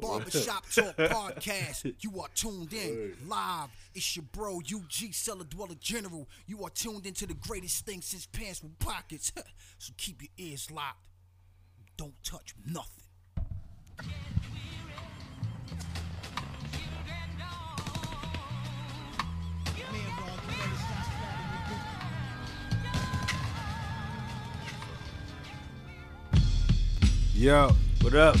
Barbershop Talk Podcast. You are tuned in live. It's your bro, UG Cellar Dweller General. You are tuned into the greatest thing since pants with pockets. so keep your ears locked. Don't touch nothing. Yeah, What up?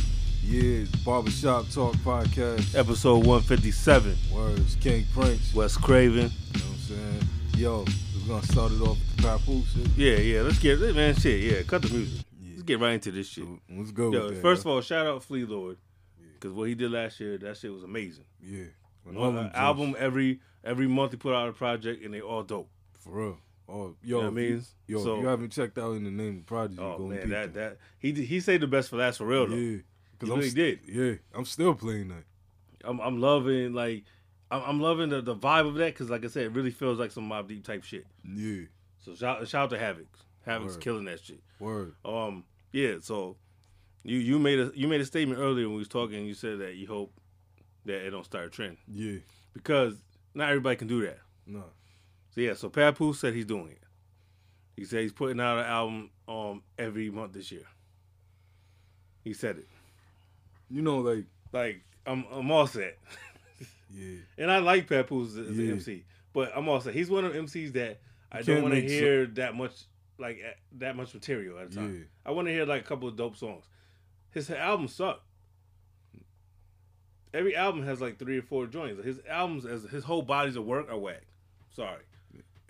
Yeah, Barbershop Talk Podcast. Episode 157. Words, King Prince. Wes Craven. You know what I'm saying? Yo, we're gonna start it off with the Papoose shit. Yeah, yeah. Let's get it, man. Shit. Yeah. Cut the music. Yeah. Let's get right into this shit. Let's go Yo, with that. first of all, shout out Flee Lord because what he did last year, that shit was amazing. yeah, One uh, album every every month he put out a project and they all dope. for real. Oh, You yo, know what I mean? yo, So- if you haven't checked out in the name of the project, Oh man, that that. he he saved the best for last for real though. yeah, He I'm really st- did. Yeah, I'm still playing that. I'm I'm loving like I'm, I'm loving the, the vibe of that because like I said, it really feels like some Mobb Deep type shit. Yeah, So shout shout out to Havoc. Havoc's Word. killing that shit. word. Um, yeah. So you you made a you made a statement earlier when we was talking. You said that you hope that it don't start a trend Yeah, because not everybody can do that. No. So yeah. So Papoose said he's doing it. He said he's putting out an album um every month this year. He said it. You know, like, Like I'm I'm all set, yeah, and I like Papoose as Yeah. an MC, but I'm all set. He's one of the MCs that I don't want to make so- hear that much like that much material at a time. Yeah. I want to hear like a couple of dope songs. His albums suck. Every album has like three or four joints. His albums, as his whole bodies of work, are whack. Sorry.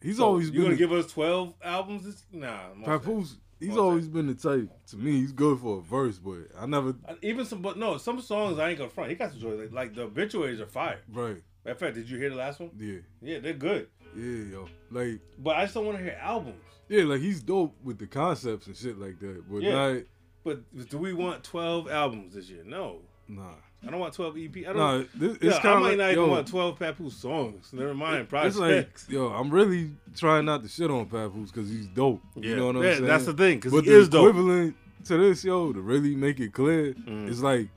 he's So, always you gonna the- give us twelve albums? This- Nah, I'm all set. Papoose, he's always been the type. To me, he's good for a verse, but I never. Even some, but no, some songs I ain't gonna front. He got some joy. Like, like the obituaries are fire. Right. Matter of fact, did you hear the last one? Yeah. Yeah, they're good. Yeah, yo. Like, But I just don't want to hear albums. yeah, like he's dope with the concepts and shit like that. But Yeah. not, But do we want twelve albums this year? No, nah. I don't want twelve EP. I don't. Nah, this, Yeah, it's I kind might of not like, even yo, want twelve Papoose songs. Never mind it's projects. like, yo, I'm really trying not to shit on Papoose because he's dope. Yeah, You know what I'm yeah, saying? that's the thing, 'cause but he the is dope. equivalent to this, yo, to really make it clear, Mm. it's like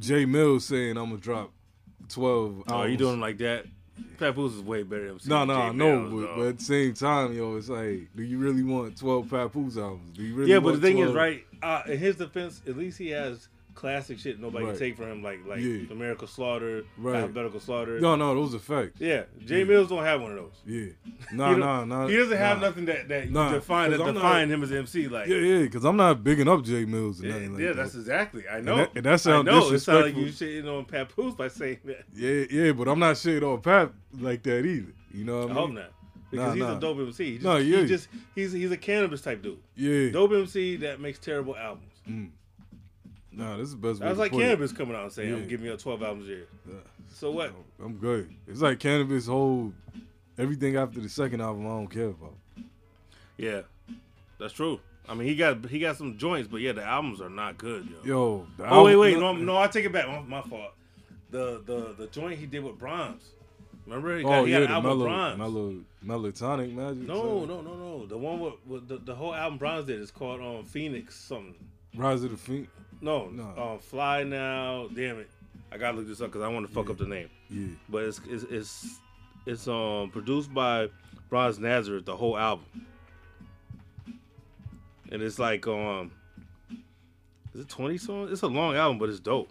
Jae Millz saying I'm gonna drop 12 Oh, albums. you doing like that? Papoose is way better MC. No, than no, Jay I know, Mills, but, dog. but at the same time, yo, it's like, do you really want 12 Papoose albums? Do you really yeah, but the want thing is, right? Uh, in his defense, at least he has classic shit nobody Right. can take from him, like like Yeah. American Slaughter, Right. Alphabetical Slaughter. No, no, those are facts. Yeah, Jay Yeah. Mills don't have one of those. Yeah. He Nah, don't- nah, nah. He doesn't have nah. nothing that that Nah, define that I'm not- define him as MC. Like, Yeah, yeah, because I'm not bigging up Jae Millz or yeah, nothing like yeah, that. that's exactly. I know. that- and that sound I know. It sounds like disrespectful. you shitting on Papoose by saying that. Yeah, yeah, but I'm not shitting on Pap like that either. You know what I I mean? hope not. Because Nah, he's nah. a dope MC. He just, No, he yeah. just he's he's a Canibus type dude. Yeah. Dope MC that makes terrible albums. Mm. Nah, this is the best way That's like put it. Canibus coming out and saying, "I'm Yeah. giving you 12 albums a year." Yeah. So what? I'm good. It's like Canibus whole everything after the second album I don't care about. Yeah, that's true. I mean, he got he got some joints, but yeah, the albums are not good, yo. Yo, the oh wait, wait, no, no, I take it back. My, my fault. The the the joint he did with Bronze. Remember? He got, Oh he yeah, the mellow, Bronze. mellow, melatonic magic. no, no, no, no. The one with, with the, the whole album Bronze did is called um Phoenix something. Rise of the Fiend. No, No. Um, Fly Now. Damn it, I gotta look this up because I want to fuck up the name. Yeah, But it's it's it's, it's um produced by Bronze Nazareth, the whole album, and it's like um, is it twenty songs? It's a long album, but it's dope.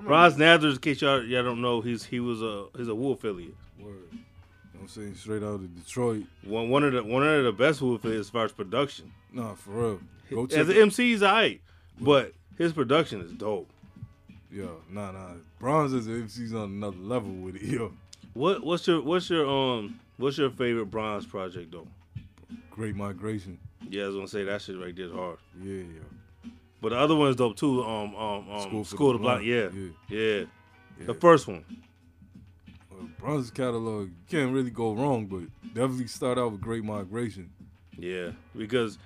Bronze Nazareth, in case y'all, y'all don't know, he's he was a he's a Wu affiliate. word. You know what I'm saying straight out of Detroit. One one of the one of the best Wu affiliates as far as production. Nah, for real. Go As check. an it- MC, he's alright, but his production is dope. Yo, nah, nah. Bronze as an MC's on another level with it. Yo, What what's your what's your um what's your favorite Bronze project though? Great Migration. Yeah, I was gonna say that shit right there is hard. Yeah, yo. But the other one's dope too. Um, um, um School, to Blind. Yeah. Yeah. yeah, Yeah. The first one. Uh, Bronze's catalog, you can't really go wrong, but definitely start out with Great Migration. Yeah, because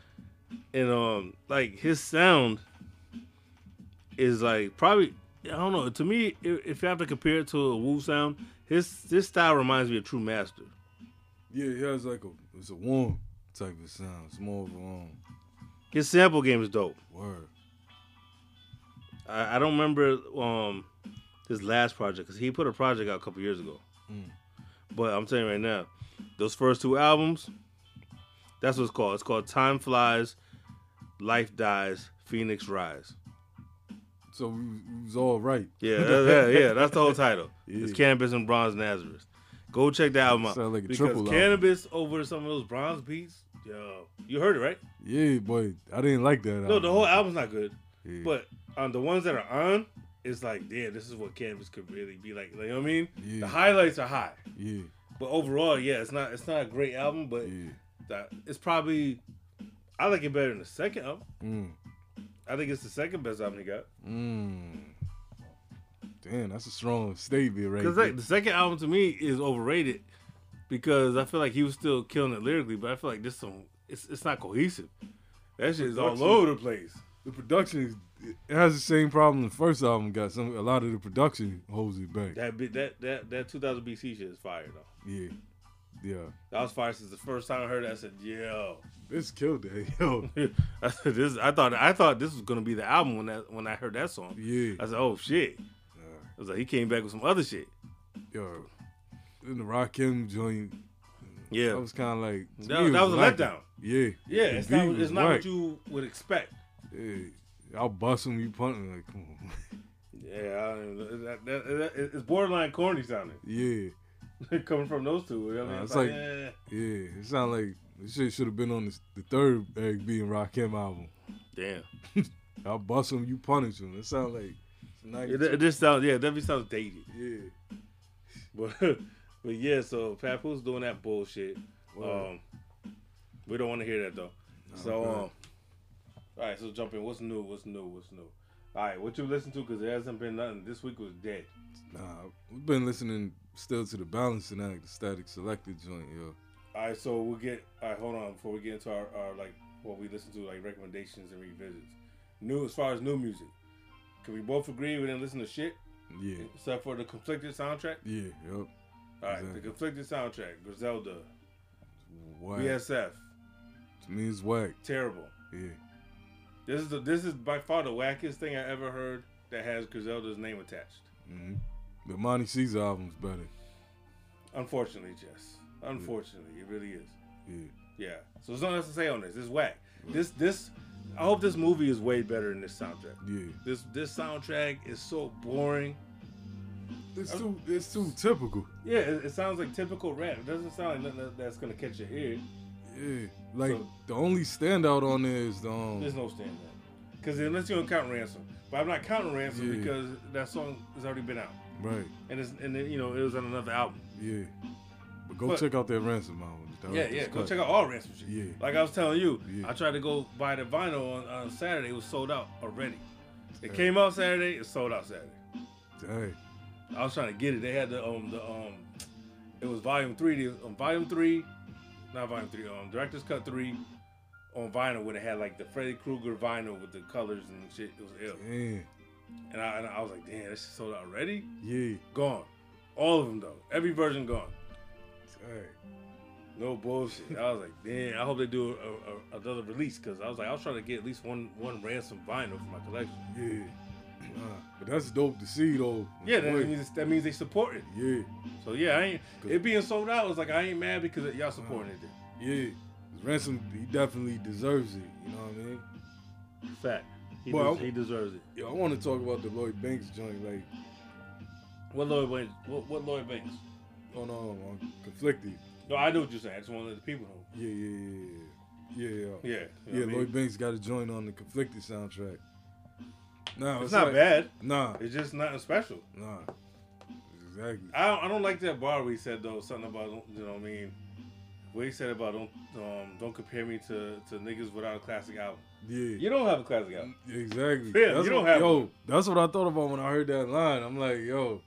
and um, like his sound is like probably I don't know. To me, if, if you have to compare it to a Wu sound, his his style reminds me of True Master. Yeah, he has like a it's a warm type of sound. It's more of a um, His sample game is dope. word. I, I don't remember um his last project because he put a project out a couple years ago. Mm. But I'm telling you right now, those first two albums, that's what it's called. It's called Time Flies, Life Dies, Phoenix Rise. So was all right. Yeah, that- yeah, yeah. That's the whole title. It's Canibus and Bronze Nazareth. Go check that album out. Sound like a because triple album. Canibus over some of those bronze beats, yo, you heard it right? Yeah, boy, I didn't like that. No, the whole album's not good, Yeah. but on the ones that are on, it's like, damn, this is what Canibus could really be like. You know what I mean? Yeah. The highlights are high, yeah, but overall, yeah, it's not it's not a great album, but yeah. That it's probably I like it better than the second album. Mm, I think it's the second best album he got. mm. Damn, that's a strong statement right Because like, the second album to me is overrated because I feel like he was still killing it lyrically, but I feel like this song it's it's not cohesive. That shit is all over the place. the production is it has the same problem the first album got. Some a lot of the production holds it back. That that that that 2000 BC shit is fire though. Yeah, yeah. That was fire since the first time I heard it. I said, "Yo." This killed it, yo. I said, "This." I thought I thought this was gonna be the album when that when I heard that song. Yeah, I said, "Oh shit!" I was like, he came back with some other shit. yo. In the Rakim joint, Yeah, that was kind of like that, me, that was a like letdown. Yeah, Yeah, The it's not it's not whack. what you would expect. Yeah, I'll bust him. You punting like, come on. Yeah, I that, that, it's borderline corny sounding yeah, coming from those two. You know what I mean? Nah, it's it's like, like- eh. yeah. It sound like this shit should have been on the, the third Eric B and Rakim album. damn. I'll bust him. You punish him. It sounds like it's. It, it just sounds yeah, it definitely sounds dated. yeah. But but yeah, so Papoose doing that bullshit. Word. Um, we don't want to hear that though. so okay. um, all right, so jump in. What's new? What's new? What's new? All right, what you listen to? Because there hasn't been nothing. This week was dead. Nah, we've been listening still to the balancing act, the Statik Selektah joint, yo. All right, so we'll get. All right, hold on before we get into our, our like what we listen to, like recommendations and revisits. New as far as new music, can we both agree we didn't listen to shit Yeah, except for the conflicted soundtrack? yeah, yep. All right, Exactly. the conflicted soundtrack, Griselda, Whack. BSF, To me, it's whack. terrible. Yeah, This is the this is by far the wackiest thing I ever heard that has Griselda's name attached. hmm The Monty Caesar album's better. Unfortunately, Jess. Unfortunately, it really is. Yeah, Yeah. So there's nothing else to say on this. This is whack. This this I hope this movie is way better than this soundtrack. yeah. This this soundtrack is so boring. It's too, it's too typical. Yeah, it, it sounds like typical rap. It doesn't sound like nothing that's gonna catch your ear. Yeah, like So- the only standout on there is the um, There's no standout. up. Because unless you don't count ransom, but I'm not counting ransom Yeah. because that song has already been out, right. and it's and then, you know it was on another album. Yeah, but go But- check out that ransom album. That Yeah, yeah. Go cut. check out all ransom shit. Yeah. Like I was telling you, Yeah. I tried to go buy the vinyl on, on Saturday. It was sold out already. It came out Saturday. It sold out Saturday. Dang. I was trying to get it. They had the um the um, it was volume three. The, um, volume three, not volume three. Um, director's cut three on vinyl where they had like the Freddy Krueger vinyl with the colors and shit. It was ill. Damn. And I, and I was like, damn, this sold out already. Yeah. Gone. All of them though. Every version gone. Dang. No bullshit. I was like, damn. I hope they do a, a, another release because I was like, I was trying to get at least one one ransom vinyl for my collection. Yeah. Nah, but that's dope to see though. Yeah, that Wait. means that means they support it. Yeah. So yeah, I ain't it being sold out. I was like, I ain't mad because y'all supporting it. Yeah. Ransom, he definitely deserves it. You know what I mean? Fact. He, Well, des- he deserves it. Yo, I want to talk about the Lloyd Banks joint, like What Lloyd Banks? What, what Lloyd Banks? on um, on conflicted. No, I know what you're saying. I just want to let the people know. Yeah, yeah, yeah, yeah, yeah. Yeah, Yeah. yeah. what I mean? Lloyd Banks got a joint on the conflicted soundtrack. Nah, It's not bad. Nah, It's just nothing special. nah. Exactly. I don't, I don't like that bar he said though something about you know what I mean. What he said about don't um, don't compare me to, to niggas without a classic album. Yeah. You don't have a classic album. Exactly. Yeah, That's you don't what- have Yo, one. that's what I thought about when I heard that line. I'm like, yo.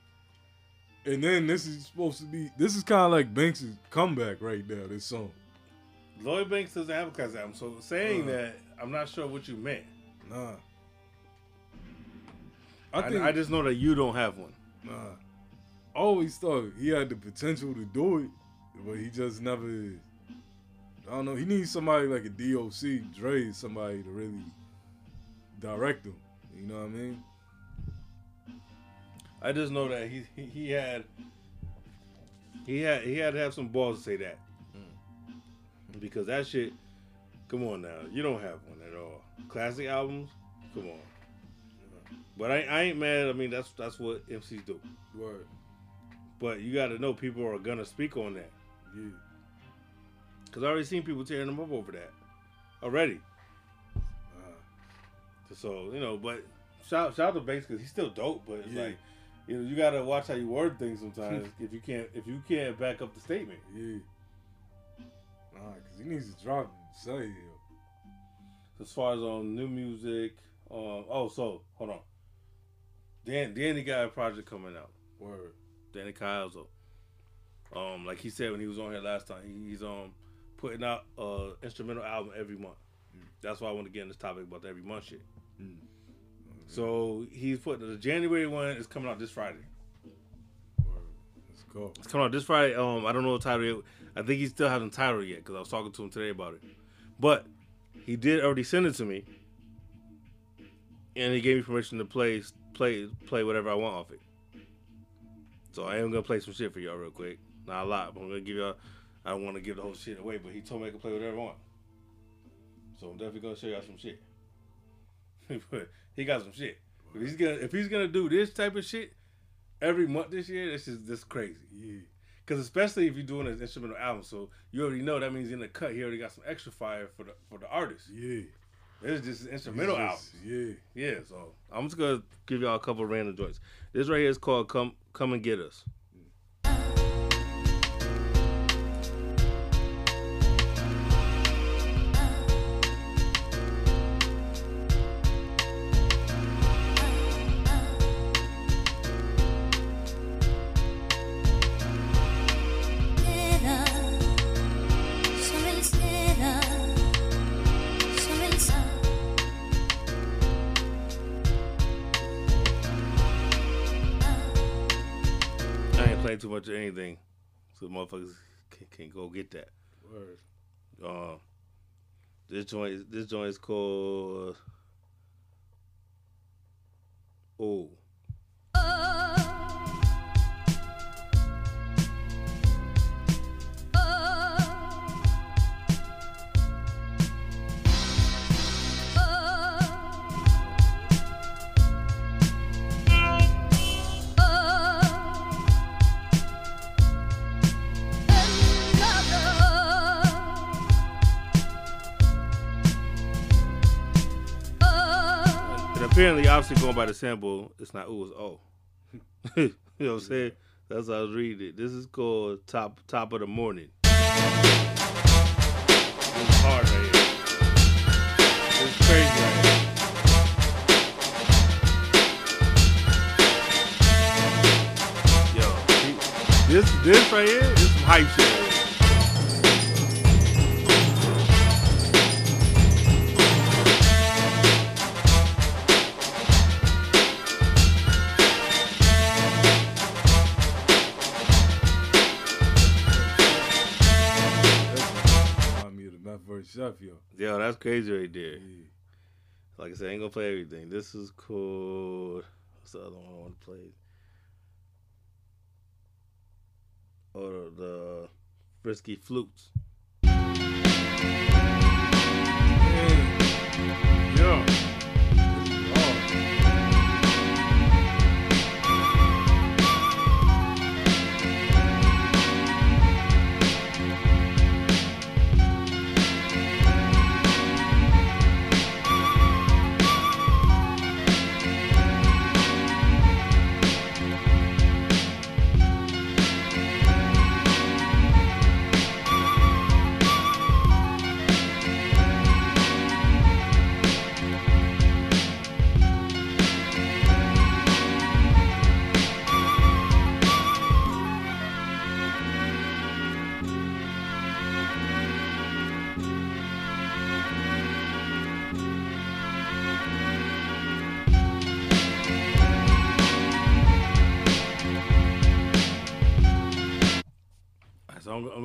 And then this is supposed to be. This is kind of like Banks' comeback right now. This song. Lloyd Banks doesn't have a classic album, so saying Uh. that I'm not sure what you meant. Nah. I, I think. I just know that you don't have one. nah. I always thought he had the potential to do it, but he just never. I don't know. He needs somebody like a DOC, Dre, somebody to really direct him. You know what I mean? I just know that he he, he had he had he had to have some balls to say that mm. because that shit. Come on now, you don't have one at all. Classic albums, come on. But I, I ain't mad. I mean, that's that's what MCs do. Word. But you got to know people are gonna speak on that. Yeah. Cause I already seen people tearing them up over that already. Uh, So you know, but shout shout out to Banks because he's still dope. But it's Yeah. like you know, you gotta watch how you word things sometimes. if you can't if you can't back up the statement. yeah. Nah, cause he needs to drop say yo. As far as on new music, um, oh so hold on. Dan Danny got a project coming out. Word. Danny Caiazzo. Um, like he said when he was on here last time, he, he's um putting out uh instrumental album every month. That's why I want to get in this topic about the every month shit. Mm. So he's putting the January one is coming out this Friday. Let's go. It's coming out this Friday. Um, I don't know what title. Yet. I think he still hasn't titled yet because I was talking to him today about it. But he did already send it to me, and he gave me permission to play play play whatever I want off it. So I am gonna play some shit for y'all real quick. Not a lot, but I'm gonna give y'all. I don't want to give the whole shit away, but he told me I could play whatever I want. So I'm definitely gonna show y'all some shit. But he got some shit. If he's gonna if he's gonna do this type of shit every month this year, this is this crazy. Yeah. Because especially if you're doing an instrumental album, so you already know that means in the cut he already got some extra fire for the for the artist. Yeah. This is just an instrumental It's album. just- Yeah. Yeah, so I'm just gonna give y'all a couple of random joints. This right here is called "Come Come and Get Us." Motherfuckers can, can go get that. Word. Uh, this joint, is- this joint is called. Oh, and apparently, obviously, going by the sample, it's not ooh, it's oh. you know what I'm saying? That's how I was reading it. This is called "Top Top of the Morning." It's hard right here. It's crazy right here. Yo, this this right here is some hype shit. The Meth vs. Chef, yo. Yo, that's crazy right there. Yeah. Like I said, I ain't gonna play everything. This is called. What's the other one I want to play? Oh, the Frisky Flutes. Yeah.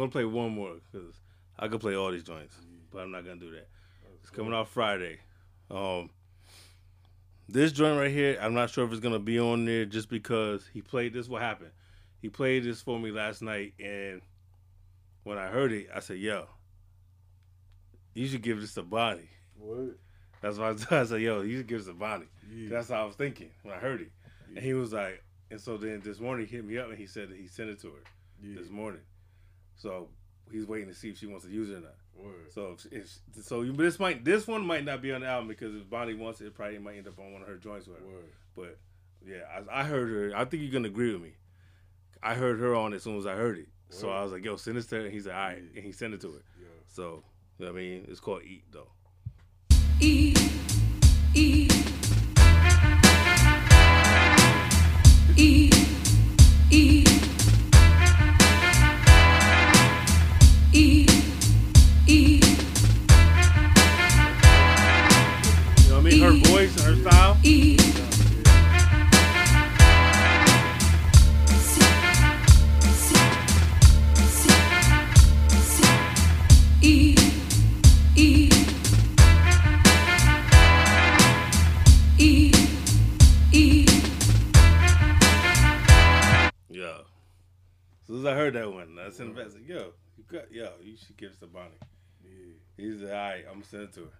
Gonna play one more because I could play all these joints, but I'm not gonna do that. It's coming out Friday. Um, This joint right here, I'm not sure if it's gonna be on there just because he played this. What happened? He played this for me last night, and when I heard it, I said, "Yo, you should give this to Bonnie." What? That's why I said, "Yo, you should give this to Bonnie." Yeah. That's how I was thinking when I heard it, and he was like, and so then this morning he hit me up and he said that he sent it to her yeah. this morning. So he's waiting to see if she wants to use it or not. Word. So if, if so, you, this might this one might not be on the album because if Bonnie wants it, it probably might end up on one of her joints. Word. But yeah, I, I heard her. I think you're gonna agree with me. I heard her on it as soon as I heard it. So I was like, "Yo, send this to her." And he's like, "All right," and he sent it to her. Yeah. So you know what I mean, it's called Eat though. E E E this to Bonnie." Yeah. He's like, "All right, I'm gonna send it to her."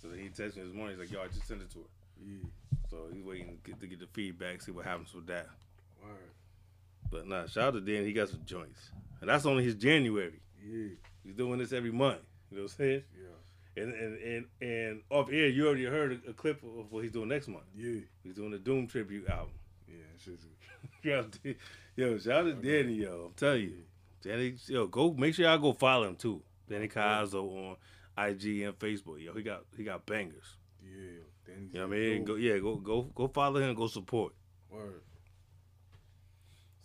So he texted me this morning. He's like, "Yo, I just sent it to her." Yeah. So he's waiting to get, to get the feedback, see what happens with that. Word. But nah, shout out to Dan. He got some joints, and that's only his January. Yeah. He's doing this every month. You know what I'm saying? Yeah. And and and, and off air, you already heard a, a clip of what he's doing next month. Yeah. He's doing the Doom tribute album. Yeah. Yo, yo, shout out to Danny, yo. I'm telling you, Danny, yo, go make sure y'all go follow him too. Danny Caiazzo on IG and Facebook. Yo, he got he got bangers. yeah. You know what I mean? Go yeah, go go go follow him. Go support. Word.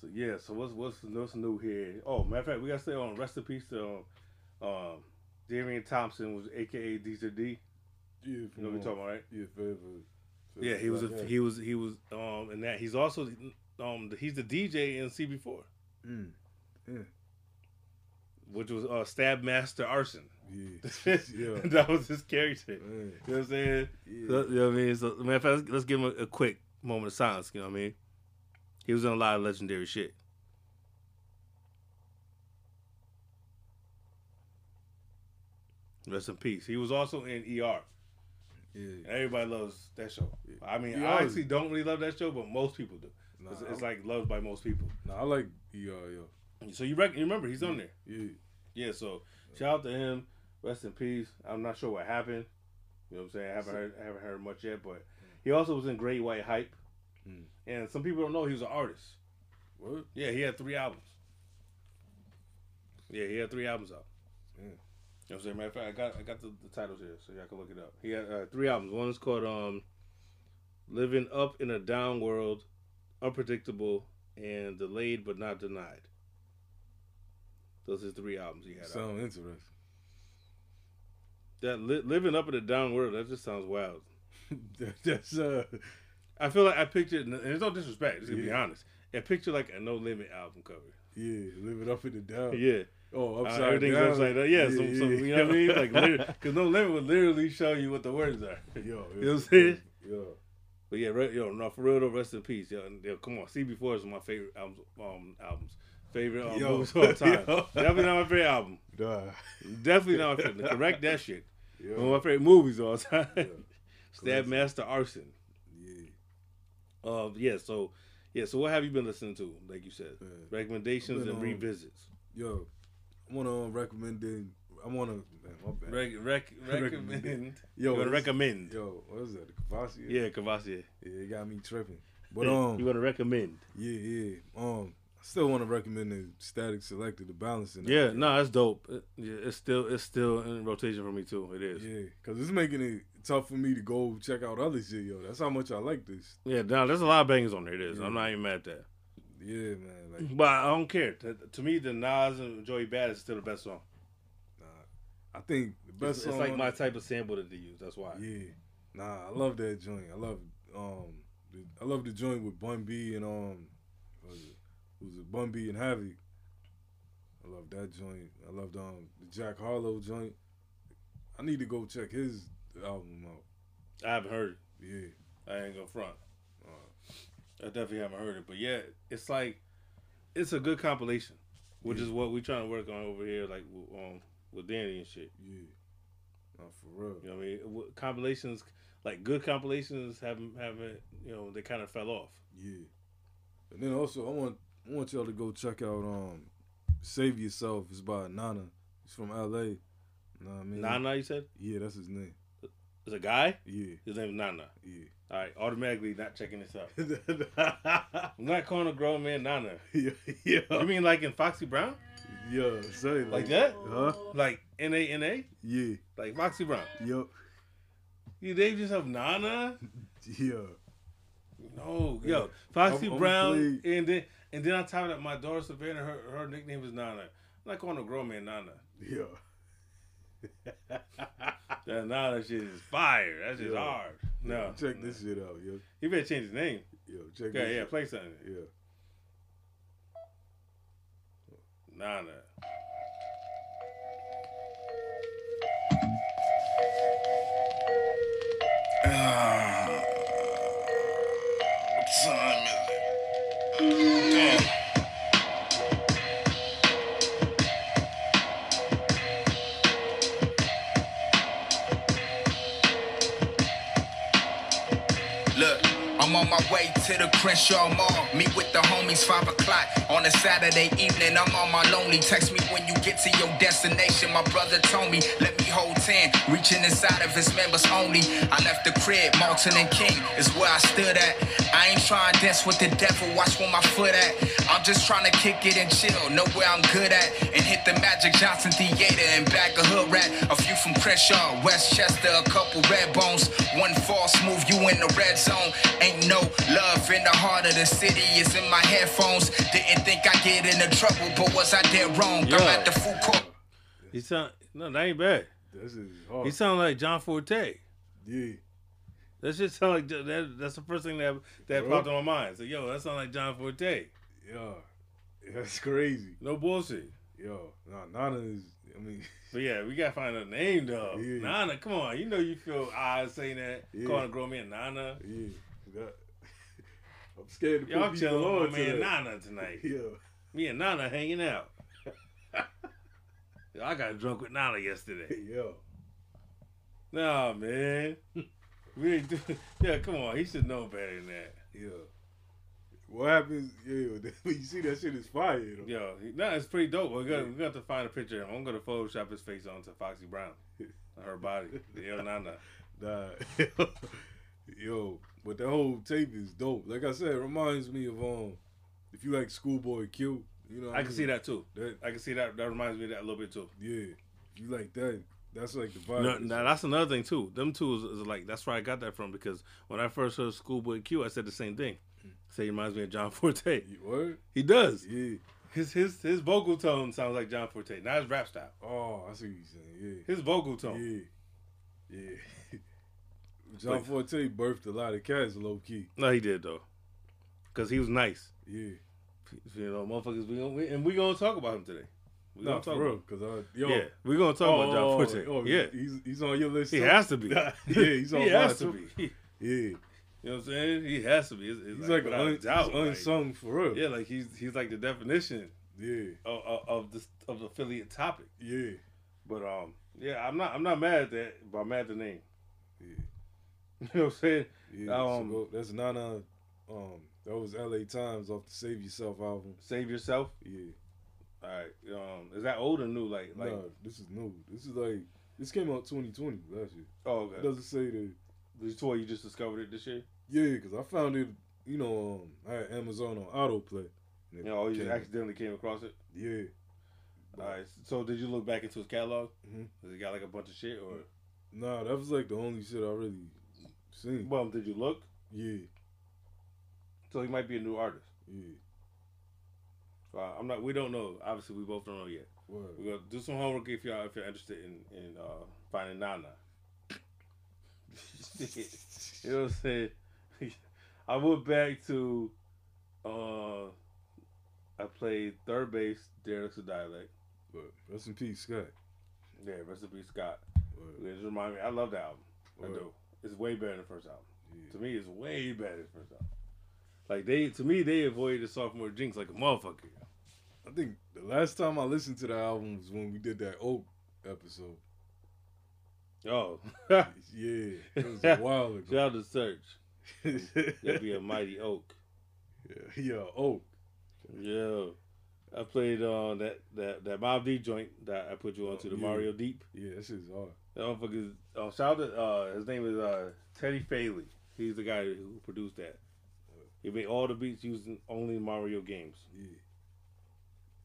So yeah, so what's what's what's new here? Oh, matter of fact, we gotta say on rest in peace to um, um Dearon Thompson was AKA Deezer D. Yeah. You know what we talking about, right? Yeah. Forever. Yeah, he was a, he was he was um and that he's also um he's the DJ in CB4, Mm. Which was uh Stab Master Arson. Yeah. yeah. that was his character. Man. You know what I'm saying? Yeah. So, you know what I mean? So matter of fact, let's, let's give him a, a quick moment of silence. You know what I mean? He was in a lot of legendary shit. Rest in peace. He was also in ER. Yeah. Everybody loves that show. I mean, ER I is- actually don't really love that show, but most people do. Nah, It's, it's like loved by most people. Nah, I like ER, yo. So you, rec- you remember he's on there. Yeah. Yeah, so shout out to him. Rest in peace. I'm not sure what happened. You know what I'm saying? I haven't heard I haven't heard much yet, but he also was in Great White Hype. Mm. And some people don't know he was an artist. What? Yeah, he had three albums. Yeah, he had three albums out. Yeah. You know what I'm saying? Matter of fact, I got I got the, the titles here so y'all can look it up. He had uh, three albums. One is called um Living Up in a Down World, Unpredictable, and Delayed but Not Denied. Those are three albums he had out. Sound interesting. That li- living up in a down world, that just sounds wild. That- That's uh. I feel like I pictured, and there's no disrespect, just to be honest. I picture like a No Limit album cover. Yeah, living up in the down. Yeah, Oh, uh, upside everything's down. upside down. Yeah, so, so you know what I mean? Like, because No Limit would literally show you what the words are. Yo, You know what I'm saying? Yo, But yeah, yo, no, for real though, rest in peace. Yo, and, yo come on, CB4 is one of my favorite albums. Um, albums. Favorite um, Yo. movies of all time. Yo. Definitely not my favorite album. nah. Definitely not my favorite. Correct that shit. Yo. One of my favorite movies all time. Yeah. Stab Master Arson. Yeah. Uh, yeah, so yeah, so what have you been listening to? Like you said, Man. recommendations and on- revisits. Yo, I want to recommend. it- I want to. My bad. Rec- rec- Recommend. recommend. Yo, you recommend? Yo, what is that? Cavassier? Yeah, Cavassier. Yeah, it got me tripping. But um, you want to recommend? yeah, yeah. Um, still want to recommend the Statik Selektah, the balancing. Yeah, no, that's dope. It- yeah, it's still it's still in rotation for me too. It is. Yeah, because it's making it tough for me to go check out other shit, yo. That's how much I like this. Yeah, nah, there's a lot of bangers on there. It is. Yeah. I'm not even mad at that. Yeah, man. Like, But I don't care. To, to me, the Nas and Joey Bad is still the best song. nah, I think the best It's, it's like my type of sample that they use. That's why. Yeah, nah, I love that joint. I love um, the, I love the joint with Bun B and um, what was it? Who's it? Bun B and Havoc. I love that joint. I loved um the Jack Harlow joint. I need to go check his album out. I haven't heard. it. Yeah, I ain't gonna front. I definitely haven't heard it, but yeah, it's like it's a good compilation, which is what we trying to work on over here, like with, um, with Danny and shit. Yeah. Nah, for real. You know what I mean? Compilations, like good compilations, haven't haven't you know they kind of fell off. Yeah. And then also I want I want y'all to go check out um Save Yourself. It's by Nana. He's from LA. You know what I mean? Nana, you said Yeah, that's his name. is a guy. Yeah, His name is Nana. yeah. All right, automatically not checking this out. I'm not calling a grown man Nana. yeah, yeah. You mean like in Foxy Brown? yeah, say Like that? Huh? Like N A N A? Yeah. Like Foxy Brown? Yup. You named yourself Nana? Yeah. No, yo, Foxy I'm- I'm Brown, and then and then on top of that, my daughter Savannah, her her nickname is Nana. I'm not calling a grown man Nana. Yeah. That Nana shit is fire. That's just Yeah. hard. No, Check this shit out, yo. He better change his name. Yo, check Yeah, this yeah, shit. play something. Yeah. Nana. Ah. What time is it? On my way to the Crenshaw Mall. Meet with the homies, 5 o'clock on a Saturday evening. I'm on my lonely. Text me when you get to your destination. My brother told me, let me hold 10. Reaching inside of his members only. I left the crib, Martin and King is where I stood at. I ain't trying to dance with the devil, watch where my foot at. I'm just trying to kick it and chill, know where I'm good at. And hit the Magic Johnson Theater and back a hood rat. A few from Crenshaw, Westchester, a couple red bones. One false move, you in the red zone. Ain't no love in the heart of the city, it's in my headphones. Didn't think I'd get into trouble, but was I dead wrong? Yo. I'm at the food court. He sound no, that ain't bad. Is hard. He sound like John Forte. yeah. That shit sound like that. That's the first thing that that Bro. popped in my mind. So yo, that sound like John Forte. Yeah. That's crazy. No bullshit. Yo. Nah, Nana is I mean But yeah, we gotta find a name though. Yeah. Nana, come on. You know you feel odd saying that. Yeah. Calling a grown man Nana. Yeah. That, I'm scared to Yo, people chilling on with to man. Nana tonight. Yeah. Me and Nana hanging out. I got drunk with Nana yesterday. Yo. Nah, man. We ain't do. Yeah, come on. He should know better than that. Yeah. What happens? Yeah, you see that shit is fire. Though. Yo, he- nah, it's pretty dope. We're gonna, we're gonna have to find a picture. I'm gonna Photoshop his face onto Foxy Brown, her body. Yo, Nana. Nah. Yo, but the whole tape is dope. Like I said, it reminds me of um, if you like Schoolboy Q, you know. what I can see that too. That I can see that. That reminds me of that a little bit too. yeah, you like that, that's like the vibe. No, now that's another thing too. Them two is, is like that's where I got that from because when I first heard Schoolboy Q, I said the same thing. Hmm. Say he reminds me of John Forte. You word? He does. Yeah. His his his vocal tone sounds like John Forte, not his rap style. Oh, I see what you're saying. Yeah. His vocal tone. Yeah. Yeah. John Like- Forte birthed a lot of cats, low key. No, he did though, because he was nice. Yeah. You know, motherfuckers. We gonna we, and we gonna talk about him today. We No, gonna talk for real, cause I yo. Yeah, we gonna talk about John Forte. oh, yeah, he's he's on your list. he too? has to be. yeah, he's on he has to too. be. Yeah, You know what I'm saying? He has to be. It's, it's he's like, without un, doubt, he's like- unsung for real. yeah, like he's he's like the definition yeah, of, of, of this of the affiliate topic. yeah, But um, yeah, I'm not I'm not mad at that, but I'm mad at the name. yeah. You know what I'm saying? yeah. Um, so go, that's Nana. Um, that was L.A. Times off the Save Yourself album. Save yourself. Yeah, All right. Um, is that old or new? Like like. no, this is new. This is like this came out 2020 last year. Oh, It okay. doesn't say that. This toy you just discovered it this year. Yeah, because I found it. You know, um, I had Amazon on autoplay. it You know, you just accidentally came across it. Yeah, All right. So did you look back into his catalog? Mhm. Does it got like a bunch of shit or? nah, that was like the only shit I really seen. Well, did you look? Yeah, So he might be a new artist. yeah. So I- I'm not. We don't know. Obviously, we both don't know yet. Word. We're gonna do some homework if y'all if you're interested in in uh, finding Nana. you know what I'm saying? I went back to. Uh, I played third Bass. Derelicts of Dialect. But rest in peace, Scott. Yeah, rest in peace, Scott. Word. It just remind me. I love the album. I do. It's way better than the first album. To me, it's way better than the first album. Like they, to me, they avoided the sophomore jinx like a motherfucker. I think the last time I listened to the album was when we did that Oak episode. Oh, Yeah, it was a while ago. shout out to Serch. That'd be a mighty oak. yeah, yeah, Oak. Yeah, I played on that that that Mobb Deep joint that I put you onto the Oh, yeah. Mario Deep. Yeah, that shit's hard. That motherfucker. is- Uh, shout out to uh, his name is uh, Teddy Faley. He's the guy who produced that. He made all the beats using only Mario games. Yeah.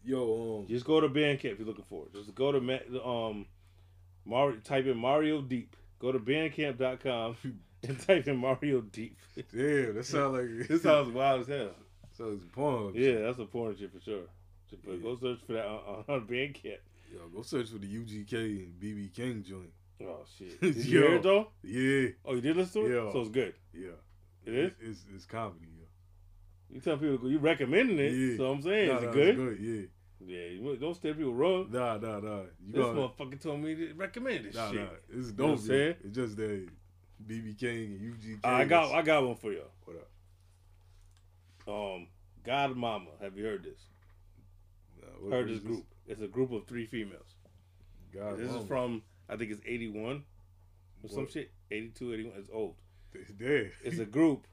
Yo, um, Just go to Bandcamp if you're looking for it. Just go to um, Mario. Type in Mario Deep. Go to Bandcamp.com and type in Mario Deep. damn, that sounds like this sounds wild as hell. sounds porn. Yeah, that's a porn shit for sure. Just Yeah. Go search for that on, on Bandcamp. Yo, go search for the UGK and BB King joint. Oh shit! Did you Yo. hear it though? Yeah, Oh, you did listen to it? Yeah. So it's good. yeah. It is. It's it's comedy. You tell people you recommending it. Yeah. So I'm saying, Nah, is it nah, good? Good, yeah. Yeah, you don't steer people wrong. Nah, nah, nah. You This gotta, motherfucker told me to recommend this nah, shit. nah. It's know what dope. I'm saying? It's just that BB King and UGK. I got I got one for y'all. What up? Um, Godmoma. Have you heard this? Nah, what- heard what this is group? It's a group of three females. God, this mama. is from I think it's 81 or some shit. 82, 81. It's old. Damn. It's a group.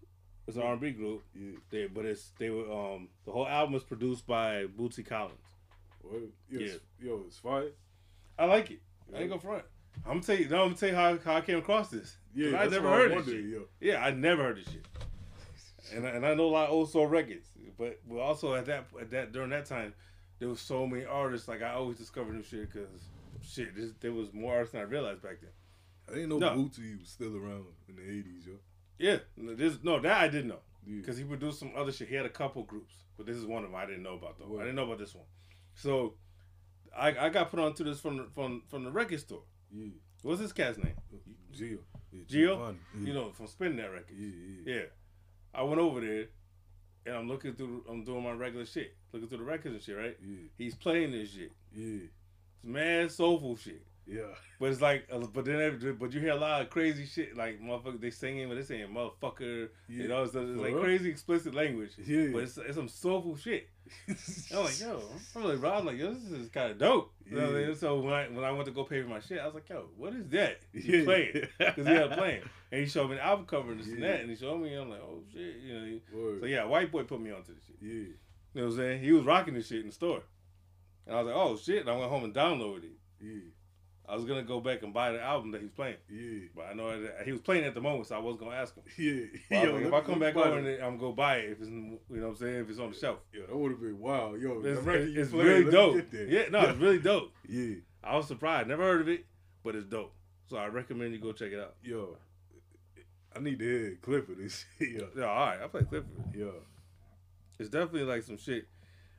It's an R&B group. yeah. They, but it's they were um the whole album was produced by Bootsy Collins. What? Yo, it's, yo, it's fire. I like it. I ain't gonna front. I'm gonna tell you. No, I'm gonna tell you how, how I came across this. Yeah, I never heard I this shit. yo. Yeah, I never heard this shit. And I, and I know a lot of old soul records, but but also at that at that during that time, there was so many artists. Like I always discovered new shit because shit, this, there was more artists than I realized back then. I didn't know No. Bootsy was still around in the eighties, yo. Yeah, no, this no that I didn't know Yeah. because he produced some other shit. He had a couple groups, but this is one of them I didn't know about though. What? I didn't know about this one. So I I got put onto this from the, from from the record store. Yeah. What's this cat's name? Gio. Yeah, Gio? Yeah. You know, from spinning that record. Yeah, yeah. Yeah. I went over there and I'm looking through I'm doing my regular shit. Looking through the records and shit, right? Yeah. He's playing this shit. Yeah. It's mad soulful shit. Yeah. But it's like uh, but then every- but you hear a lot of crazy shit like motherfucker they singing but they saying motherfucker Yeah. you know it's, it's like crazy explicit language. Yeah. But it's, it's some soulful shit. I'm like, yo, I'm like, bro, I'm like, yo, this is kind of dope. You know Yeah. So when I when I went to go pay for my shit, I was like, yo, what is that? You Yeah. playing? Because he had playing, and he showed me the album cover and this and that, and he showed me. I'm like, oh shit, you know. Word. So yeah, white boy put me onto this shit. Yeah. You know what I'm saying? He was rocking this shit in the store, and I was like, oh shit. And I went home and downloaded it. Yeah. I was gonna go back and buy the album that he's playing, Yeah. but I know that he was playing at the moment, so I was gonna ask him. Yeah. But I was Yo, like, if I come back over, and I'm gonna go buy it if it's you know what I'm saying if it's on the shelf. Yeah, that would have been wild. Yo, It's, you it's playing, really dope. Yeah, no, it's really dope. Yeah. I was surprised. Never heard of it, but it's dope. So I recommend you go check it out. Yo. I need to hear a clip of this. Yo. Yeah, all right. I play Clifford. Yeah. It's definitely like some shit.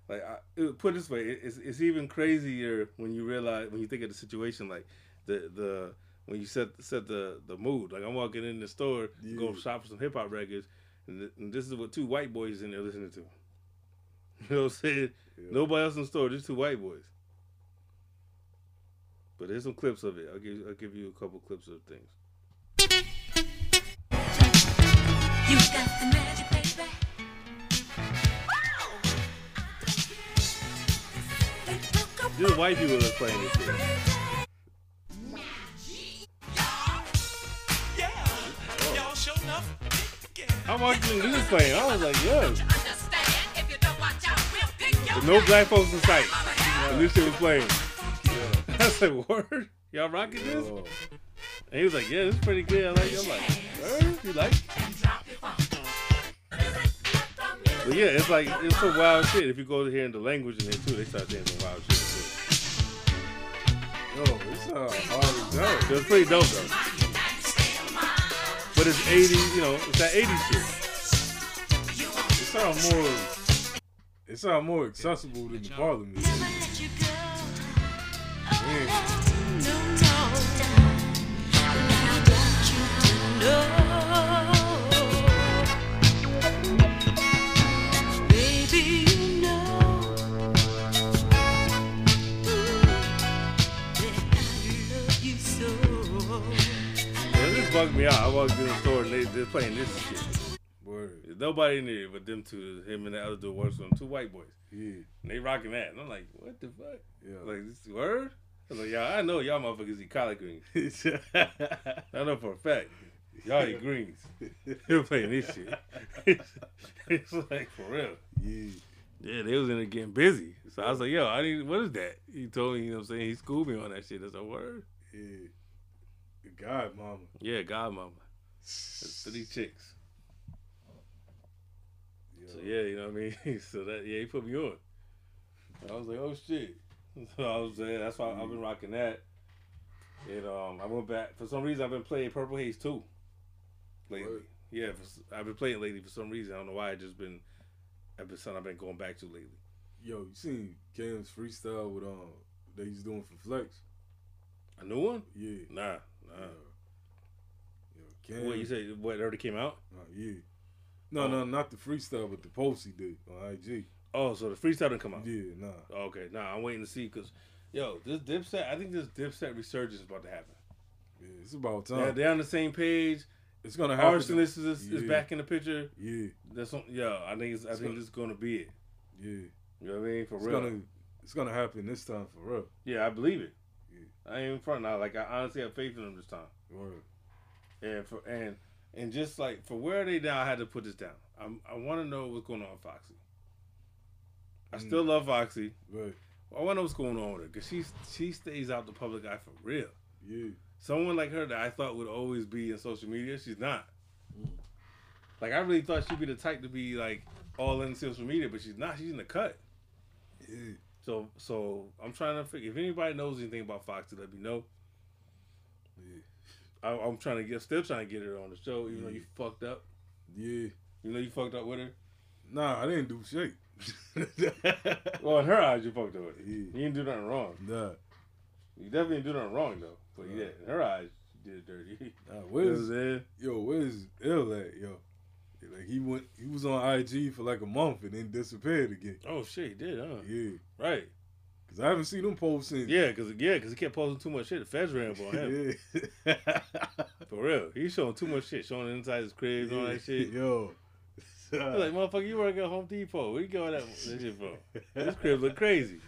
Like I, it, put it this way, it, it's it's even crazier when you realize when you think of the situation. Like the the when you set set the the mood. Like I'm walking in the store, to go shop for some hip hop records, and, th- and this is what two white boys in there listening to. You know what I'm saying? Yeah. Nobody else in the store, just two white boys. But there's some clips of it. I'll give I'll give you a couple clips of things. The. Just white people that's playing this shit. I'm watching this is playing. I was like, yo. With no black folks in sight. And this shit was playing. I said, word? Y'all rocking this? Yo. And he was like, yeah, this is pretty good. I like. I'm like, word? You like it? But yeah, it's like, it's some wild shit. If you go to hearing the language in there too, they start saying some wild shit too. Yo, this sounds hard as hell. It's pretty dope though. But it's 80s, you know, it's that 80s shit. It sounds more. It sounds more accessible than the Parliament. Man, Yeah, bugged me out. I walked in the store and they they're playing this shit. Word. Nobody in there but them two, him and the other dude works with them, two white boys. Yeah. And they rocking that. And I'm like, what the fuck? Yeah. Like, this word? I was like, y'all, I know y'all motherfuckers eat collard greens. I know for a fact. Y'all eat greens. They're playing this shit. it's, it's like, for real. yeah. Yeah, they was in there getting busy. So I was like, yo, I need, what is that? He told me, you know what I'm saying? He schooled me on that shit. That's a word. Yeah. God, mama. Yeah, Godmoma. That's three chicks. Yeah. So yeah, you know what I mean. so that yeah, he put me on. I was like, oh shit. So I was saying that's why I've been rocking that. And um, I went back for some reason. I've been playing Purple Haze too. Lately, Word. yeah, for, I've been playing lately for some reason. I don't know why. I just been, I've been something I've been going back to lately. Yo, you seen Cam's freestyle with um that he's doing for Flex? A new one? Yeah. Nah, Yo, Cam. What you say? What already came out? Uh, yeah. No, Oh. no, not the freestyle, but the post he did on IG. Oh, so the freestyle didn't come out. Yeah, nah. Okay, nah, I'm waiting to see because, yo, this Dipset. I think this Dipset resurgence is about to happen. Yeah, it's about time. Yeah, they're on the same page. it's gonna happen. Arsonist is, is Yeah. back in the picture. Yeah, That's some, yeah. I think it's, I It's think gonna- this is gonna be it. yeah. You know what I mean? For It's real. gonna it's gonna happen this time for real. Yeah, I believe it. Yeah. I ain't in front now. Like I honestly have faith in them this time. Word. And for and and just like for where they now, I had to put this down. I'm, I want to know what's going on with Foxy. I Mm. still love Foxy. Right. I want to know what's going on with her because she she stays out the public eye for real. Yeah. Someone like her that I thought would always be in social media, she's not. Mm. Like I really thought she'd be the type to be like all in social media, but she's not. She's in the cut. Yeah. So so I'm trying to figure if anybody knows anything about Foxy, let me know. Yeah. I, I'm trying to get still trying to get her on the show, even though you fucked up. Yeah. You know you fucked up with her. Nah, I didn't do shit. Well, in her eyes, you fucked up with her. Yeah. You didn't do nothing wrong. nah. You definitely didn't do nothing wrong though. But yeah, in her eyes, you did it dirty. Nah, You know where's I'm yo, where's ill at, yo? Like he went he was on IG for like a month and then disappeared again. Oh shit, he did, huh? Yeah. Right. Cause I haven't seen him post since. Yeah, cause yeah, cause he kept posting too much shit. The feds ran up on him. For real, he's showing too much shit, showing inside his crib and all that shit. Yo. Like, motherfucker, you work at Home Depot. Where you going that, that shit for? This crib look crazy.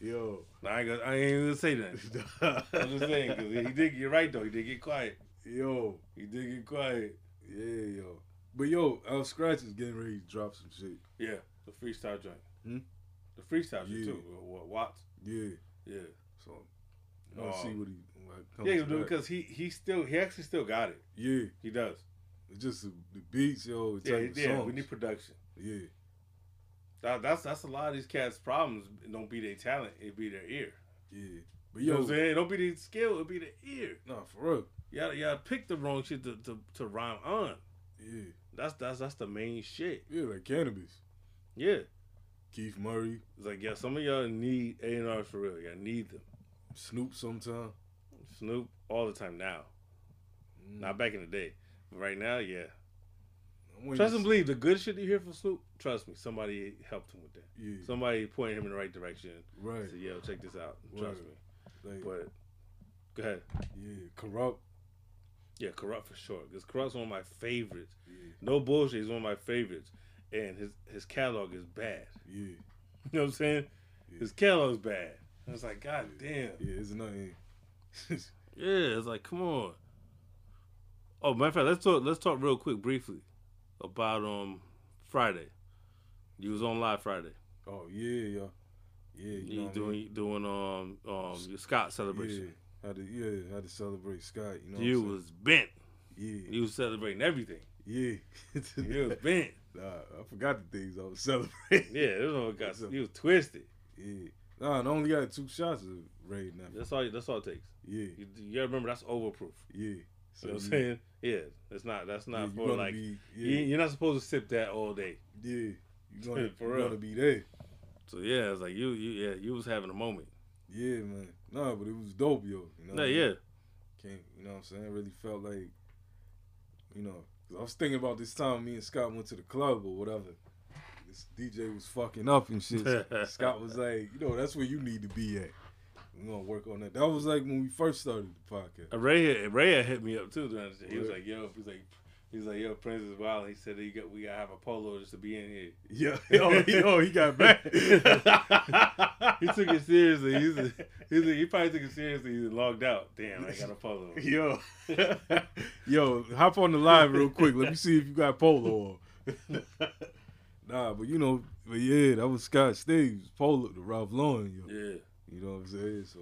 Yo. Nah, I ain't, gonna, I ain't even gonna say that. I'm just saying, cause he did. You're right though. He did get quiet. yo. He did get quiet. Yeah, yo. But yo, Al Skratch is getting ready to drop some shit. Yeah, the freestyle joint. Hmm? The freestyle shit Yeah. too. What Watts? Yeah. Yeah. So to see Um, what he comes Yeah, to that. because he he still he actually still got it. Yeah. He does. It's just the, the beats, yo, the Yeah, of yeah. songs. We need production. yeah. That, that's that's a lot of these cats' problems. It don't be their talent. It be their ear. Yeah. But You know yo, what I'm saying? It don't be their skill. It be their ear. nah, for real. You gotta pick the wrong shit to, to, to rhyme on. Yeah. That's that's that's the main shit. Yeah, like Canibus. Yeah. Keith Murray, It's like yeah, some of y'all need A and R's for real. Y'all need them. Snoop sometime. Snoop all the time now. Mm. Not back in the day. But right now, yeah. Trust and see- believe the good shit you hear from Snoop. Trust me, somebody helped him with that. Yeah. Somebody pointed him in the right direction. right. Said, "Yo, check this out. Trust Word. me." Like, But go ahead. yeah, Kurupt. Yeah, Kurupt for sure. Because Kurupt's one of my favorites. Yeah. No bullshit. He's one of my favorites, and his his catalog is bad. Yeah. You know what I'm saying? Yeah. His catalog's bad. I was like, God damn. Yeah, it's nothing. Yeah, it's like, come on. Oh, matter of fact, let's talk. Let's talk real quick, briefly, about um Friday. You was on live Friday. oh yeah, yeah. Yeah, you, You what I doing mean? doing um um your Scott celebration. Yeah, had to yeah, had to celebrate Scott. You know, you what I'm was bent. Yeah, You was celebrating everything. yeah, yeah. You was bent. Nah, I forgot the things I was celebrating. Yeah, this one got you was twisted. yeah. Nah, I only got two shots of Wray now. That's all. That's all it takes. Yeah, You, you gotta remember that's overproof. yeah. You know what I'm saying? Yeah, That's not. That's not you for like. be, You, yeah, you're not supposed to sip that all day. yeah. You gonna, For you real. gonna be there. So yeah, it's like you, you, yeah, you was having a moment. Yeah, man. Nah, but it was dope, yo. You know, No, what I mean? yeah, Can't, you know what I'm saying? Really felt like, you know, 'cause I was thinking about this time me and Scott went to the club or whatever. This DJ was fucking up and shit. Scott was like, you know, that's where you need to be at. We're gonna work on that. That was like when we first started the podcast. Ray Ray had hit me up too. during the- He was like, "Yo," he's like, he's like, "Yo, Prince is wild." He said, "He got we gotta have a polo just to be in here." Yeah. oh, he, oh, he got back. he took it seriously. He's a, he's a, he probably took it seriously. He logged out. Damn, I got a polo. Yo, yo, hop on the live real quick. Let me see if you got polo on. nah, but you know, but yeah, that was Scott Stevens polo, the Ralph Lauren, yo. Yeah. You know what I'm saying? So,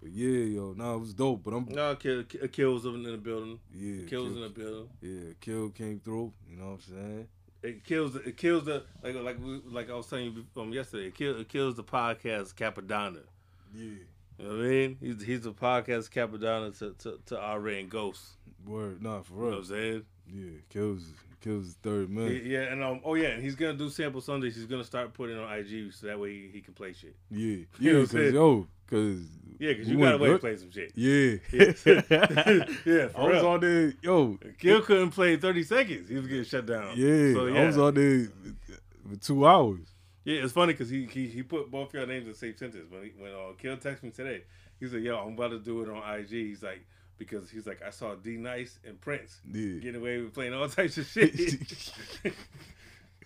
but yeah, yo, nah, it was dope. But I'm, No, kill, kill, kills in the building. yeah, Kills in the building. yeah, Kill came through. You know what I'm saying? It kills. It kills the like like we, like I was telling you um, yesterday. It, kill, it kills the podcast Cappadonna. Yeah, You know what I mean? He's he's the podcast Cappadonna to to to our and Ghost. word, nah, for real. You know what. I'm saying? Yeah, kills, kills third man. Yeah, and um, oh yeah, and he's gonna do sample Sundays. He's gonna start putting on IG so that way he, he can play shit. Yeah, You know yeah, I'm cause saying? yo, cause Yeah, because you gotta went wait to play some shit. Yeah, Yeah, for I was real. on there, yo. Kill couldn't play 30 seconds. He was getting shut down. Yeah, so, I was on there for two hours. Yeah, it's funny because he, he he put both your names in the same sentence. When he, when uh, Kill texted me today, he said, "Yo, I'm about to do it on IG." He's like, because he's like, I saw D Nice and Prince Yeah. getting away with playing all types of shit.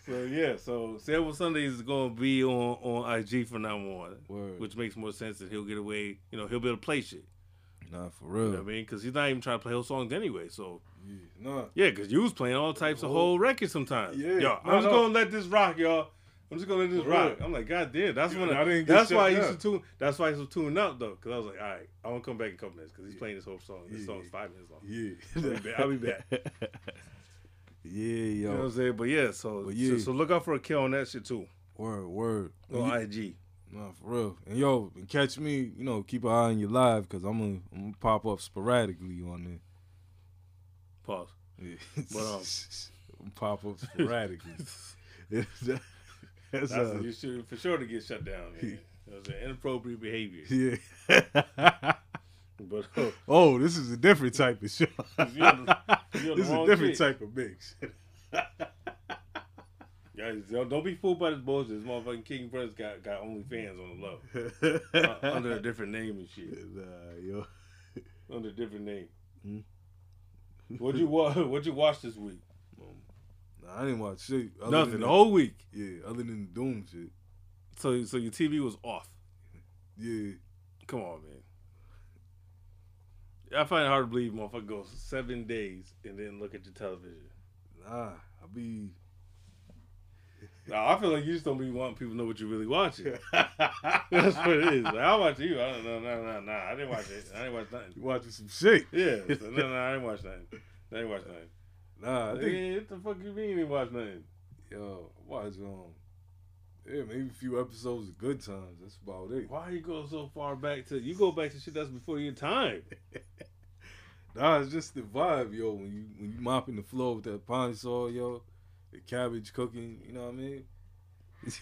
so yeah, so Sample Sundays is gonna be on on IG from now on, Word. which makes more sense that he'll get away. You know, he'll be able to play shit. Nah, for You real. know what I mean? Because he's not even trying to play whole songs anyway. So Yeah, nah. yeah, because you was playing all types of oh. whole records sometimes. Yeah. Yo, I'm just gonna let this rock, y'all. I'm just gonna let this rock. I'm like, God damn, that's when I didn't get that's why I used to tune. That's why I used to tune up though, because I was like, all right, I want to come back in a couple minutes because he's Yeah. playing this whole song. This Yeah. song's five minutes long. Yeah. I'll be back- I'll be back. yeah, You know what yo. I'm saying? But yeah, so But so, yeah. so look out for a kill on that shit too Word, word. on You- IG. Nah, for real. And yo, and catch me, you know, keep an eye on your live because I'm gonna, I'm gonna pop up sporadically on there. Pause. Yeah. But, um, I'm pop up sporadically. That's, That's uh, you should for sure to get shut down. Man. That was inappropriate behavior. yeah. But uh, oh, this is a different type of show. you on the- you on this is a different shit. type of mix. Guys, don't don't be fooled by this bullshit. This motherfucking King Prince got got OnlyFans on the low uh, under a different name and shit. Nah, yo. Under a different name. Hmm. What'd you? What'd you watch this week? Nah, I didn't watch shit. Nothing. The whole week. Yeah, other than the Doom shit. So so your TV was off. Yeah. Come on, man. I find it hard to believe motherfucker goes seven days and then look at your television. Nah, I be. Nah, I feel like you just don't be wanting people to know what you're really watching. That's what it is. Like, I watch you. I don't know. No, no, no. I didn't watch it. I didn't watch nothing. You watching some shit. Yeah. So, no, no, I didn't watch nothing. I didn't watch nothing. Nah, think. yeah, what the fuck you mean you watch nothing? Yo, watch um. Yeah, maybe a few episodes of Good Times. That's about it. Why you go so far back to? You go back to shit that's before your time. Nah, it's just the vibe, yo. When you when you mopping the floor with that Pine-Sol, yo, the cabbage cooking. You know what I mean?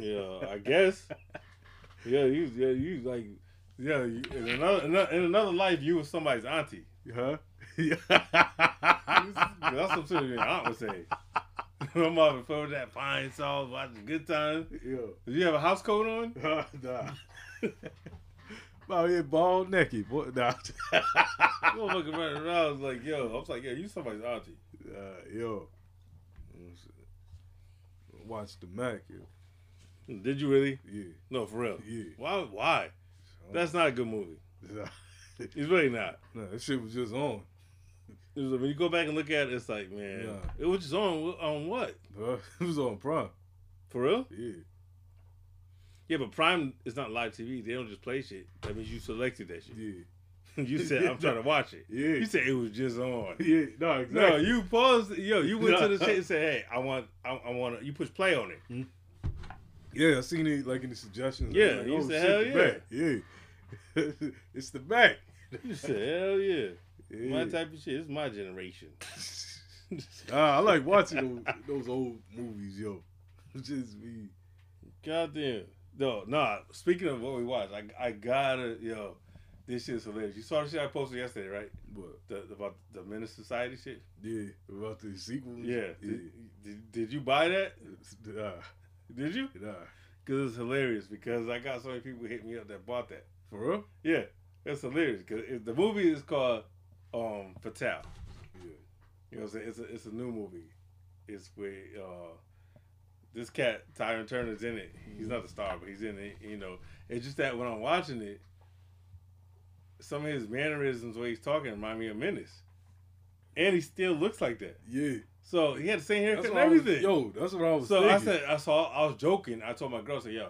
Yeah, I guess. Yeah, you, yeah, you like, yeah. You, in another in another life, you was somebody's auntie. Huh? That's what your aunt would say. I'm off the floor that Pine-Sol, watching good times. Yeah. Did you have a house coat on? nah. About here bald necky. boy. Nah. Motherfucker running around. I was like, yo, I was like, yeah, you somebody's auntie. uh, yo. Watch the Mack, yo. Did you really? Yeah. No, for real. Yeah. Why? Why? That's not a good movie. It's really not. No, that shit was just on. It was, when you go back and look at it, it's like, man, Nah. it was just on on what? Bro. It was on Prime. For real? Yeah. Yeah, but Prime is not live TV. They don't just play shit. That means you selected that shit. Yeah. you said, I'm trying to watch it. Yeah. You said it was just on. Yeah. No, exactly. No, you paused. Yo, you went to the shit and said, "Hey, I want, I, I want." To, you push play on it. Mm-hmm. Yeah, I seen it like in the suggestions. Yeah, like, you oh, said, shit, hell yeah. Yeah. it's the back. You said, "Hell yeah, Yeah. my type of shit. It's my generation." Nah, I like watching those, those old movies, yo. Just be Goddamn. No, nah. Speaking of what we watched, I, I gotta, yo, this shit's hilarious. You saw the shit I posted yesterday, right? what? The, about the Menace Society shit. Yeah, about the sequel. Yeah. yeah. Did, did, did you buy that? Nah, Did you? nah. Because it's hilarious. Because I got so many people hit me up that bought that. For real? Yeah, it's hilarious because the movie is called um Fatal. Yeah. You know what I'm saying? It's a it's a new movie. It's with uh this cat Tyrin Turner's in it. He's not the star, but he's in it. You know, it's just that when I'm watching it, some of his mannerisms, the way he's talking, remind me of Menace, and he still looks like that. Yeah. So he had the same haircut and I was, everything. yo, that's what I was so thinking. I said, I saw, I was joking. I told my girl, I said, "Yo,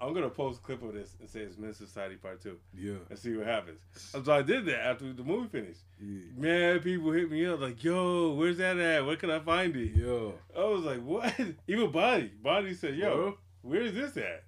I'm gonna post a clip of this and say it's Menace Society Part Two yeah. and see what happens." So I did that after the movie finished. Yeah. Man, people hit me up like, "Yo, where's that at? Where can I find it?" Yeah. I was like, "What?" Even Body, Body said, "Yo, Bro. where is this at?"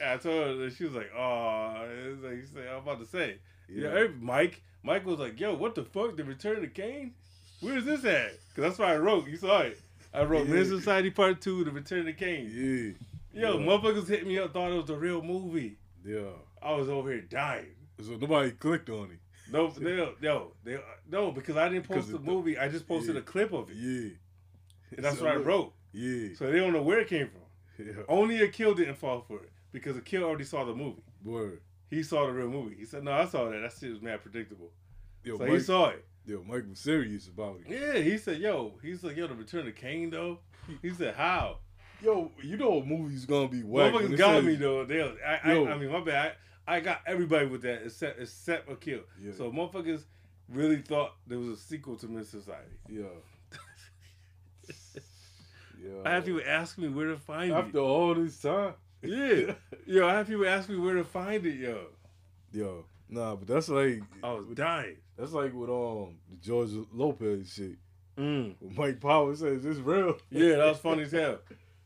And I told her, she was like, "Oh," it's like said, "I'm about to say." Yeah, Yeah. Mike, Mike was like, "Yo, what the fuck? The Return of Caine? Where's this at?" Because that's what I wrote. You saw it. I wrote Yeah. Menace Society Part Two: The Return of Caine. Yeah. Yo, Yeah. motherfuckers hit me up, thought it was the real movie. Yeah. I was over here dying. So nobody clicked on it. No, no, no, they, no, because I didn't post the movie. I just posted yeah. a clip of it. Yeah. And that's So what I wrote. Yeah. So they don't know where it came from. Yeah. Only a kill didn't fall for it because a kill already saw the movie. Word. He saw the real movie. He said, "No, I saw that. That shit was mad predictable." Yo, So Mike, he saw it. yo, Mike was serious about it. Yeah, he said, "Yo," he's like, "Yo, the Return of Caine though." He said, "How?" Yo, you know a movie's gonna be whack. Motherfuckers got says- me though. They, I, I. I mean, my bad. I, I got everybody with that except except a kill. Yeah. So motherfuckers really thought there was a sequel to Miss Society. Yeah. yeah. I have people ask me where to find after it. After all this time. Yeah, yo, I have people ask me where to find it. Yo, Yo, nah, but that's like I was dying. that's like with um the George Lopez shit. Mm. Mike Power says it's real. Yeah, that was funny as hell.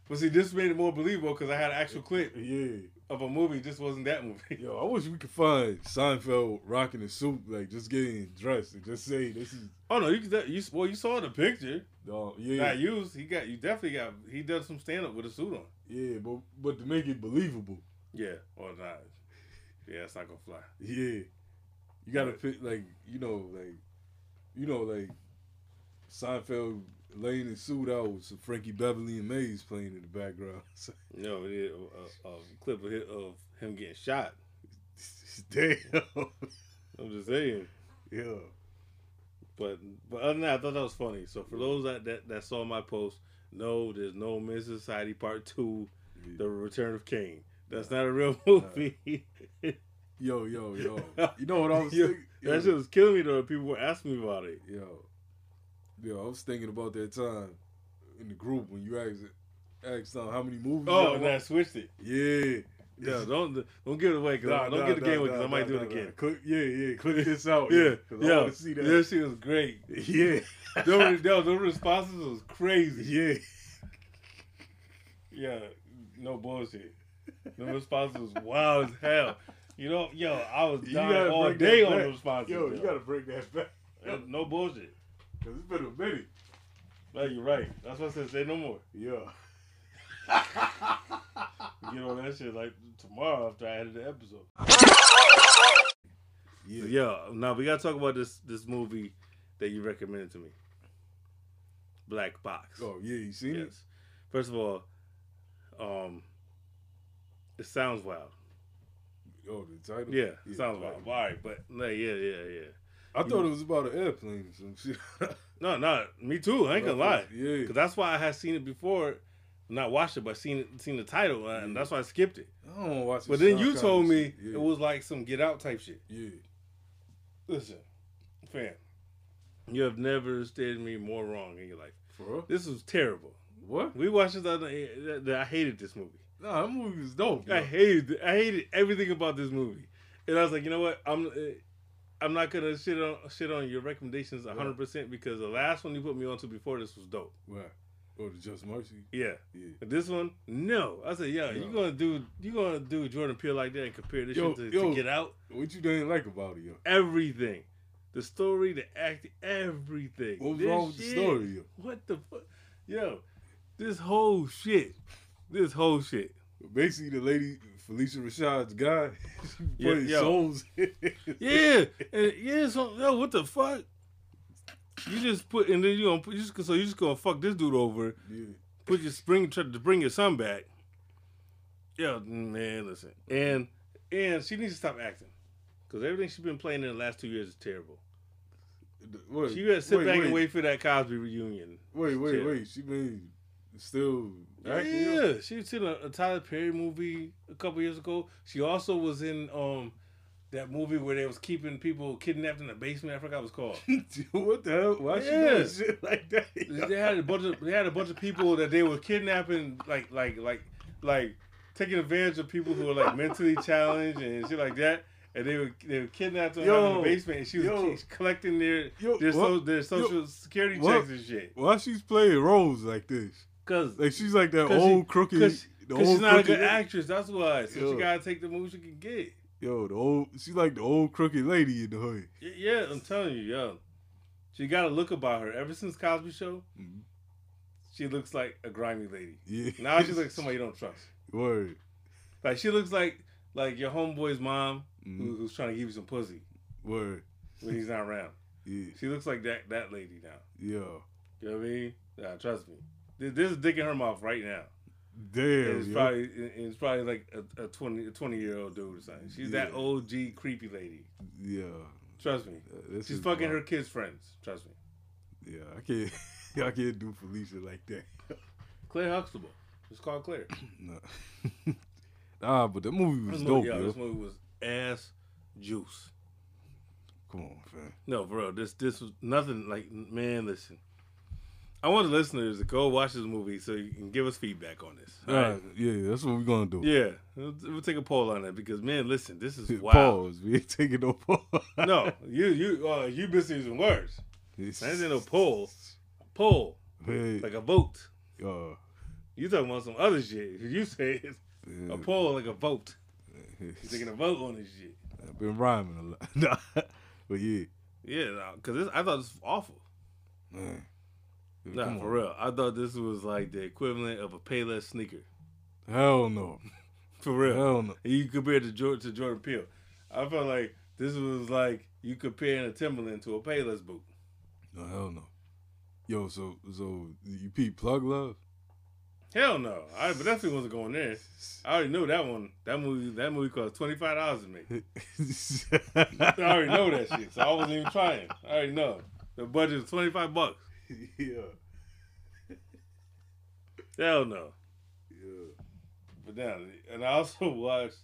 But see, this made it more believable because I had an actual clip Yeah. of a movie. This wasn't that movie. Yo, I wish we could find Seinfeld rocking a suit, like just getting dressed and just say this is Oh no, you could- you well you saw the picture. uh, yeah, Not used. He got you definitely got. He does some stand up with a suit on. yeah, but but to make it believable, Yeah, or not. Yeah, it's not gonna fly. yeah, you gotta pick like you know like you know like Seinfeld suit out with some Frankie Beverly and Maze playing in the background. So, No, it is a, a, clip of, of him getting shot. Damn, I'm just saying. yeah, But but other than that, I thought that was funny. So for those that that, that saw my post, no, there's no Menace Society Part Two, The Return of Caine. That's not a real movie. yo, yo, yo. You know what I was Yo, thinking? that shit was killing me though. People were asking me about it. Yo, yo, I was thinking about that time in the group when you asked asked them how many movies. Oh, and I switched it. yeah. Yeah, don't don't give it away because Nah, don't nah, get the nah, game away because I might do it again. Click, yeah, yeah. Click this out. Yeah, 'cause I yeah, want to see that. that shit was great. Yeah, those, those those responses was crazy. yeah. Yeah, no bullshit. The responses was wild as hell. You know, yo, I was dying all day on the responses. Yo, yo. you gotta bring that back. Uh, no bullshit. Cause it's been a minute. No, you're right. That's what I said. Say no more. Yeah. Get on that shit like tomorrow after I edited the episode. Yeah. Yeah. Now we gotta talk about this this movie that you recommended to me. Black Box. Oh yeah, you seen it? First of all, um, it sounds wild. Oh, the title. Yeah, it sounds wild. All right, but no, yeah, yeah, yeah. I thought it was about an airplane or some shit. No, no, me too. I ain't gonna lie. Yeah. Because that's why I had seen it before, not watched it, but seen it, seen the title, and that's why I skipped it. I don't watch. It. But then you told me. Yeah. it was like some Get Out type shit. Yeah. Listen, fam, you have never stated me more wrong in your life. For real? This was terrible. What? We watched this other. I hated this movie. Nah, that movie was dope. I hated. I hated everything about this movie, and I was like, you know what? I'm. Uh, I'm not gonna shit on shit on your recommendations 100 percent because the last one you put me onto before this was dope. Right. Oh, the Just Mercy. Yeah. Yeah. This one, no. I said, yo, you No. gonna do you gonna do Jordan Peele like that and compare this Yo, shit to, yo. to Get Out? What you didn't like about it, yo? Everything, the story, the acting, everything. What was This wrong with the story, yo? What the fuck, yo? This whole shit, this whole shit. Basically, the lady Phylicia Rashad's guy Yeah, yo. souls. Yeah, and yeah. So yo, what the fuck? You just put and then you gonna put you just so you just gonna fuck this dude over. yeah. put your spring try to bring your son back. Yeah, man, listen. And and she needs to stop acting because everything she's been playing in the last two years is terrible. Wait, She gotta sit wait, back wait, and wait for that Cosby reunion. Wait, wait, wait. She been still Yeah, acting. yo? she was in a, a Tyler Perry movie a couple years ago. She also was in um that movie where they was keeping people kidnapped in the basement. I forgot what it's called. what the hell? Why she Yeah. doing shit like that? they had a bunch of they had a bunch of people that they were kidnapping, like like like like taking advantage of people who were like mentally challenged and shit like that. And they were they were kidnapped them Yo, in the basement, and she was yo. collecting their Yo, their, so, their social security what? checks and shit. Why she's playing roles like this? Cause Like she's like that old she- crooked. Cause, 'cause old she's not a good actress. That's why. So Yo. she gotta take the moves she can get. Yo, the old. She's like the old crooked lady in the hood. Yeah, I'm telling you, yo. She got a look about her. Ever since Cosby Show, Mhm. she looks like a grimy lady. Yeah. Now she's like somebody you don't trust. Word. Like she looks like like your homeboy's mom who, Mhm. who's trying to give you some pussy Word. when he's not around. Yeah. She looks like that that lady now. Yo. You know what I mean? Yeah, trust me. There's a dick in her mouth right now. Damn. And it's yo. probably and it's probably like a, a 20 a 20 year old dude or something. She's that Yeah. OG creepy lady. Yeah. Trust me. Uh, She's is fucking her kids' friends. Trust me. Yeah, I can't. I can't do Phylicia like that. Claire Huxtable. It's called Claire. No. nah, but the movie was This dope, movie, yo, yo. this movie was ass juice. Come on, fam. No, bro, this this was nothing like man. Listen, I want the listeners to go watch this movie so you can give us feedback on this. All right. Yeah, that's what we're gonna do. Yeah, we'll, we'll take a poll on that because man, listen, this is wild. Pause. We ain't taking no poll. No, you you uh, you been using words. Ain't no poll. A poll Hey, like a vote. uh, You talking about some other shit? You say yeah, a poll like a vote. You taking a vote on this shit? I've been rhyming a lot. But yeah, Yeah, because I thought this was awful. man. Nah, Come for on. real. I thought this was like the equivalent of a Payless sneaker. Hell no. For real. Hell no. You compare it to Jordan, to Jordan Peele. I felt like this was like you comparing a Timberland to a Payless boot. No, hell no. Yo, so so you peep plug love? Hell no. I but definitely wasn't going there. I already knew that one. That movie that movie cost twenty five dollars to make. I already know that shit, so I wasn't even trying. I already know. The budget was twenty five bucks. yeah. Hell no. Yeah. But then, and I also watched.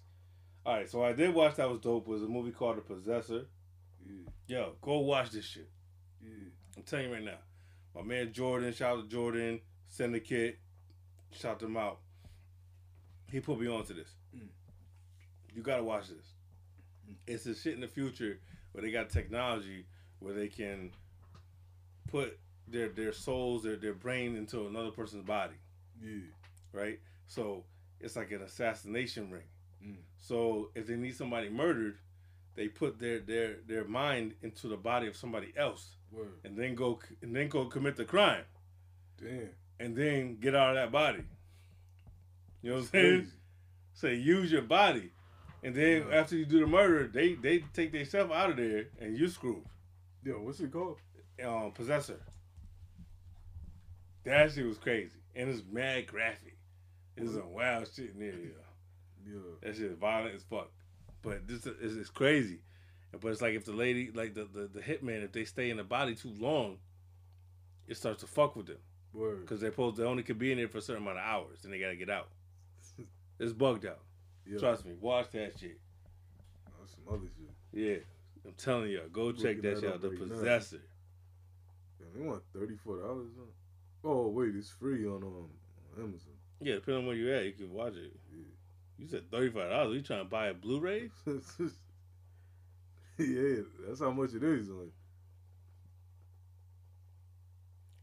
All right, so I did watch that was dope. Was a movie called The Possessor. Yeah. Yo, go watch this shit. Yeah. I'm telling you right now. My man Jordan, shout out to Jordan, Syndicate, shout them out. He put me onto this. Mm. You gotta watch this. Mm. It's a shit in the future where they got technology where they can put their their souls, their their brain into another person's body, Yeah. right? So it's like an assassination ring. Mm. So if they need somebody murdered, they put their their their mind into the body of somebody else Word. and then go and then go commit the crime Damn. and then get out of that body. You know what I'm saying? crazy. So use your body, and then Yeah. after you do the murder, they they take themselves out of there and you screwed. Yo, what's it called? Um, possessor. That shit was crazy, and it's mad graphic. It's some wild shit in there. Yeah. That shit is violent as fuck. But this is it's crazy. But it's like if the lady, like the, the, the hitman, if they stay in the body too long, it starts to fuck with them. Word. Because they're supposed they only could be in there for a certain amount of hours, and they gotta get out. It's bugged out. Yeah. Trust me. Watch that shit. That's some other shit. Yeah. I'm telling y'all, go check Looking that that shit out. The. Possessor. Yeah, they want thirty four dollars. Oh wait, it's free on um Amazon. Yeah, depending on where you're at, you can watch it. Yeah. You said thirty five dollars. You trying to buy a Blu-ray? yeah, that's how much it is. Like,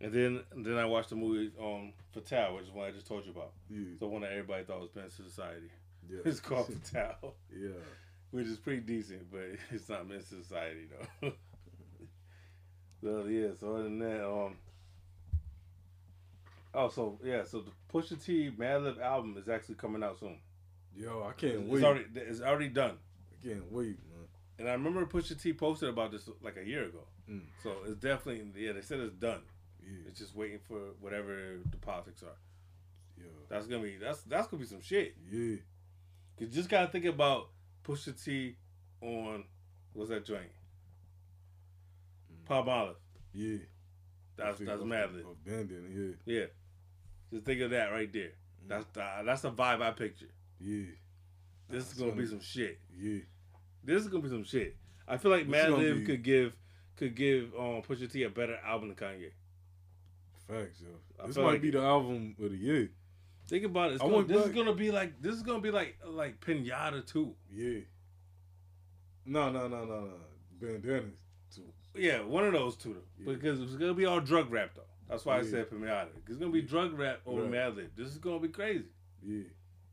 And then and then I watched the movie um Fatal, which is one I just told you about. yeah, The one that everybody thought was Menace Society. yeah. It's called Fatal. yeah. which is pretty decent, but it's not Menace Society though. so yeah, so other than that, um, oh, so yeah, so the Pusha T Madlib album is actually coming out soon. Yo, I can't It's wait. already it's already done, I can't wait, man. and I remember Pusha T posted about this like a year ago. Mm. So it's definitely yeah, they said it's done. Yeah, It's just waiting for whatever the politics are. yeah, That's gonna be that's that's gonna be some shit. yeah. You just gotta think about Pusha T on what's that joint? Palmolive. Yeah. That's that's mad lit. Abandoned, Yeah. Just think of that right there. That's the, that's the vibe I picture. yeah. This is gonna be some shit. Yeah. This is gonna be some shit. I feel like This Mad gonna Lib be- could give could give um Pusha T a better album than Kanye. Facts, yo. I This might like- be the album of the year. Think about it. It's gonna, want this is gonna be like this is gonna be like like Pinata too. Yeah. No, no, no, no, no. Bandanas. Too. Yeah, one of those two. Yeah. Because it's gonna be all drug rap though. That's why I Yeah. said Pinata. It's gonna be drug rap over Right. Madlib. This is gonna be crazy. Yeah.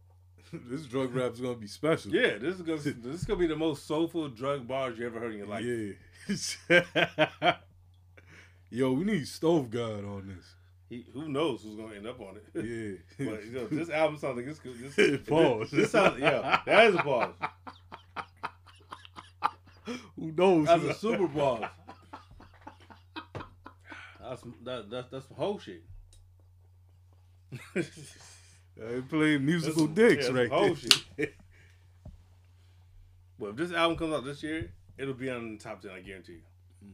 this drug rap is gonna be special. Yeah, this is gonna this is gonna be the most soulful drug bars you ever heard in your life. Yeah. Yo, we need Stove God on this. He, who knows who's gonna end up on it? Yeah. but you know, this album sounds like it's good. This, Pause. This, sounds yeah, that is a pause. Who knows? That's a super pause. That's that, that's that's some whole shit. They play musical That's- dicks yeah, right some whole there. shit. But if this album comes out this year, it'll be on the top ten. I guarantee you.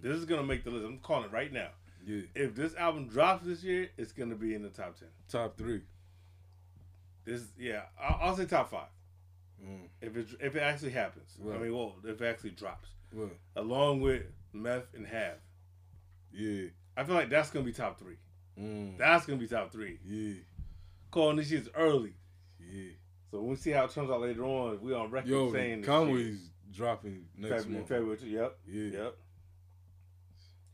This is gonna make the list. I'm calling it right now. Yeah. If this album drops this year, it's gonna be in the top ten. Top three. This, yeah, I'll, I'll say top five Mm. if it if it actually happens. I mean, well, if it actually drops, Well, along with Meth and half. yeah. I feel like that's gonna be top three. Mm. That's gonna be top three. Yeah. Calling this shit's early, Yeah. so when we see how it turns out later on, we on record Yo, saying this Conway's dropping next February, month. February. Yep, Yeah. yep,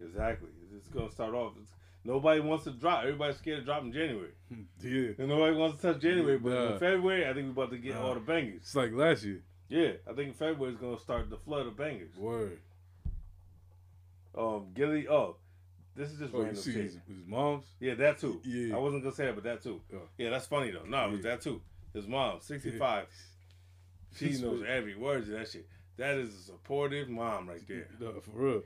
exactly. It's gonna start off. It's, nobody wants to drop. Everybody's scared to drop in January. Yeah. And nobody wants to touch January, but Nah. in February, I think we're about to get Nah. all the bangers. It's like last year. Yeah, I think February is gonna start the flood of bangers. Word. Um, Gilly. Oh, this is just Oh, random shit. his, his mom's? Yeah, that too. Yeah. I wasn't gonna say that, but that too. Yeah. Yeah, that's funny though. No, it was Yeah. that too. His mom, sixty five. She knows every word of that shit. That is a supportive mom right there. No, for real.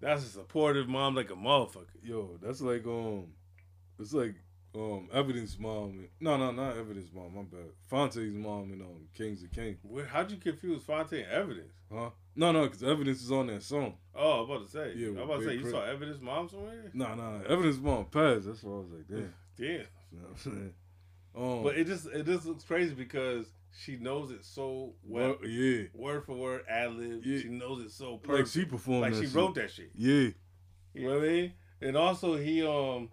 That's a supportive mom like a motherfucker. Yo, that's like um, it's like um, evidence mom. and- No, no, not evidence mom. My bad. Fonte's mom and um, Kings of King. Where, how'd you confuse Fonte and Evidence? Huh? No, no, because evidence is on that song. Oh, I was about to say. Yeah, I was about to say you saw Evidence mom somewhere. No, no, no. Evidence mom passed. That's why I was like, damn. Damn. You know what I'm saying? Um, But it just it just looks crazy because she knows it so well. well, yeah, Word for word, ad lib. Yeah. She knows it so like perfect. she performed. Like she shit. wrote that shit. Yeah, You know what I mean? And also he um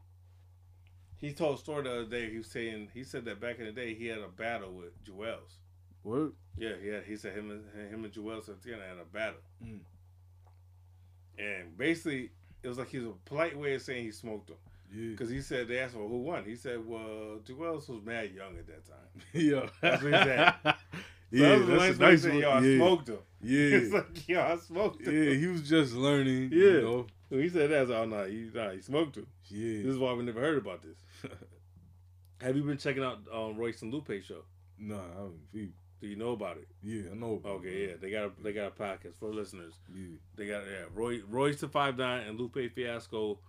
he told a story the other day. He was saying he said that back in the day he had a battle with Juelz. what? Yeah, yeah. He said him and him and Juelz Santana had a battle. Mm. And basically it was like he was a polite way of saying he smoked him. Yeah, Because he said they asked him who won. He said, Well, Juelz was mad young at that time. yeah. That's what he said. yeah, that that's nice a nice say, one. Yo, I yeah, smoked him. It's yeah, like, yo, I smoked him. yeah. He was just learning. Yeah. you know? He said that, I was like, oh, no, you, nah, he smoked him. yeah. This is why we never heard about this. Have you been checking out um, Royce and Lupe show? Nah, I haven't. Do you know about it? yeah, I know. about Okay, it. yeah, they got a, they got a podcast for listeners. yeah. They got yeah, Roy Royce the Five Nine and Lupe Fiasco.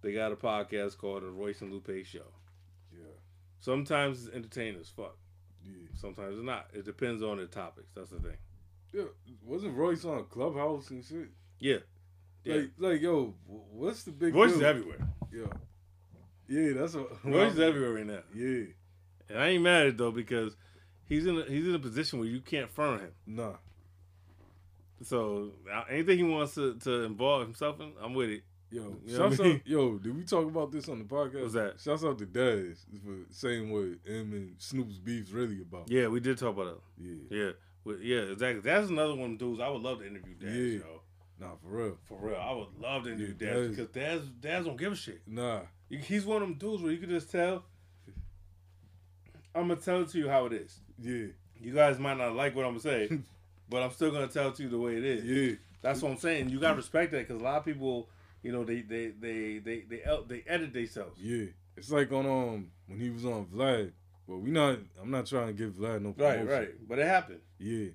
They got a podcast called the Royce and Lupe Show. Yeah, Sometimes it's entertaining as fuck. yeah, Sometimes it's not. It depends on the topics. That's the thing. yeah. Wasn't Royce on Clubhouse and shit? Yeah, yeah. Like, like, yo, what's the big Royce is everywhere. Yeah, yeah. That's what. Royce is everywhere right now. Yeah, And I ain't mad at it though because he's in a, he's in a position where you can't front him. nah. So anything he wants to, to involve himself in, I'm with it. Yo, You know shouts I mean? out, yo, did we talk about this on the podcast? What's that? Shouts out to Daz for saying what him and Snoop's beef's really about. Yeah, we did talk about it. Yeah, Yeah, Well, yeah, exactly. That's another one of dudes I would love to interview. Daz, Yeah. yo. nah, for real. For real, I would love to interview Yeah, Daz Daz- because Daz Daz don't give a shit. Nah, He's one of them dudes where you can just tell. I'm gonna tell it to you how it is. Yeah, You guys might not like what I'm gonna say, but I'm still gonna tell it to you the way it is. yeah, That's what I'm saying. You gotta respect that because a lot of people, you know, they they they they they they edit themselves. yeah. It's like on um when he was on Vlad. Well, we not. I'm not trying to give Vlad no promotion. right. right. But it happened. Yeah,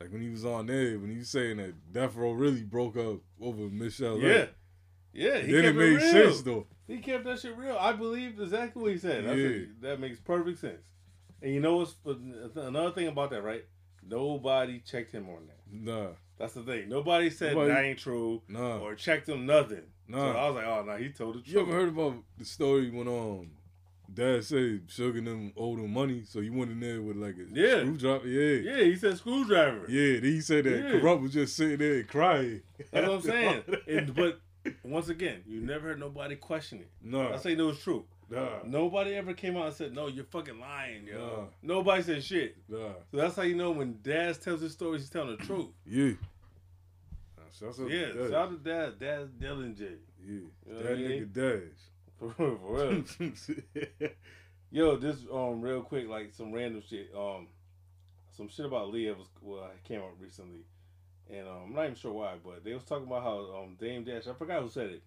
like when he was on there when he was saying that Death Row really broke up over Michelle. Yeah, yeah. He then it made real. sense though. He kept that shit real. I believe exactly what he said. That's Yeah. a- that makes perfect sense. And you know what's another thing about that, right? Nobody checked him on that. Nah, That's the thing. Nobody said Nobody- that ain't true nah. or checked him nothing. Nah. So I was like, oh no, he told the truth. You ever heard about the story when um dad said Suge them owed him money, so he went in there with like a Yeah. screwdriver? Yeah. Yeah, he said screwdriver. Yeah, then he said that Yeah. Kurupt was just sitting there crying. That's what I'm saying. And- but once again, you never heard nobody question it. nah, I say no, it's true. Nah, Nobody ever came out and said, "No, you're fucking lying, yo." Nah. Nobody said shit. nah. So that's how you know when Daz tells his stories, he's telling the truth. Yeah. Nah, shouts out Yeah, to Dad. shout out to Daz, Daz Dillinger. Yeah, You know that I mean? nigga Dash. For real, for real. Yo, this um real quick, like some random shit. Um, some shit about Leah was well, came out recently, and um, I'm not even sure why, but they was talking about how um Dame Dash. I forgot who said it,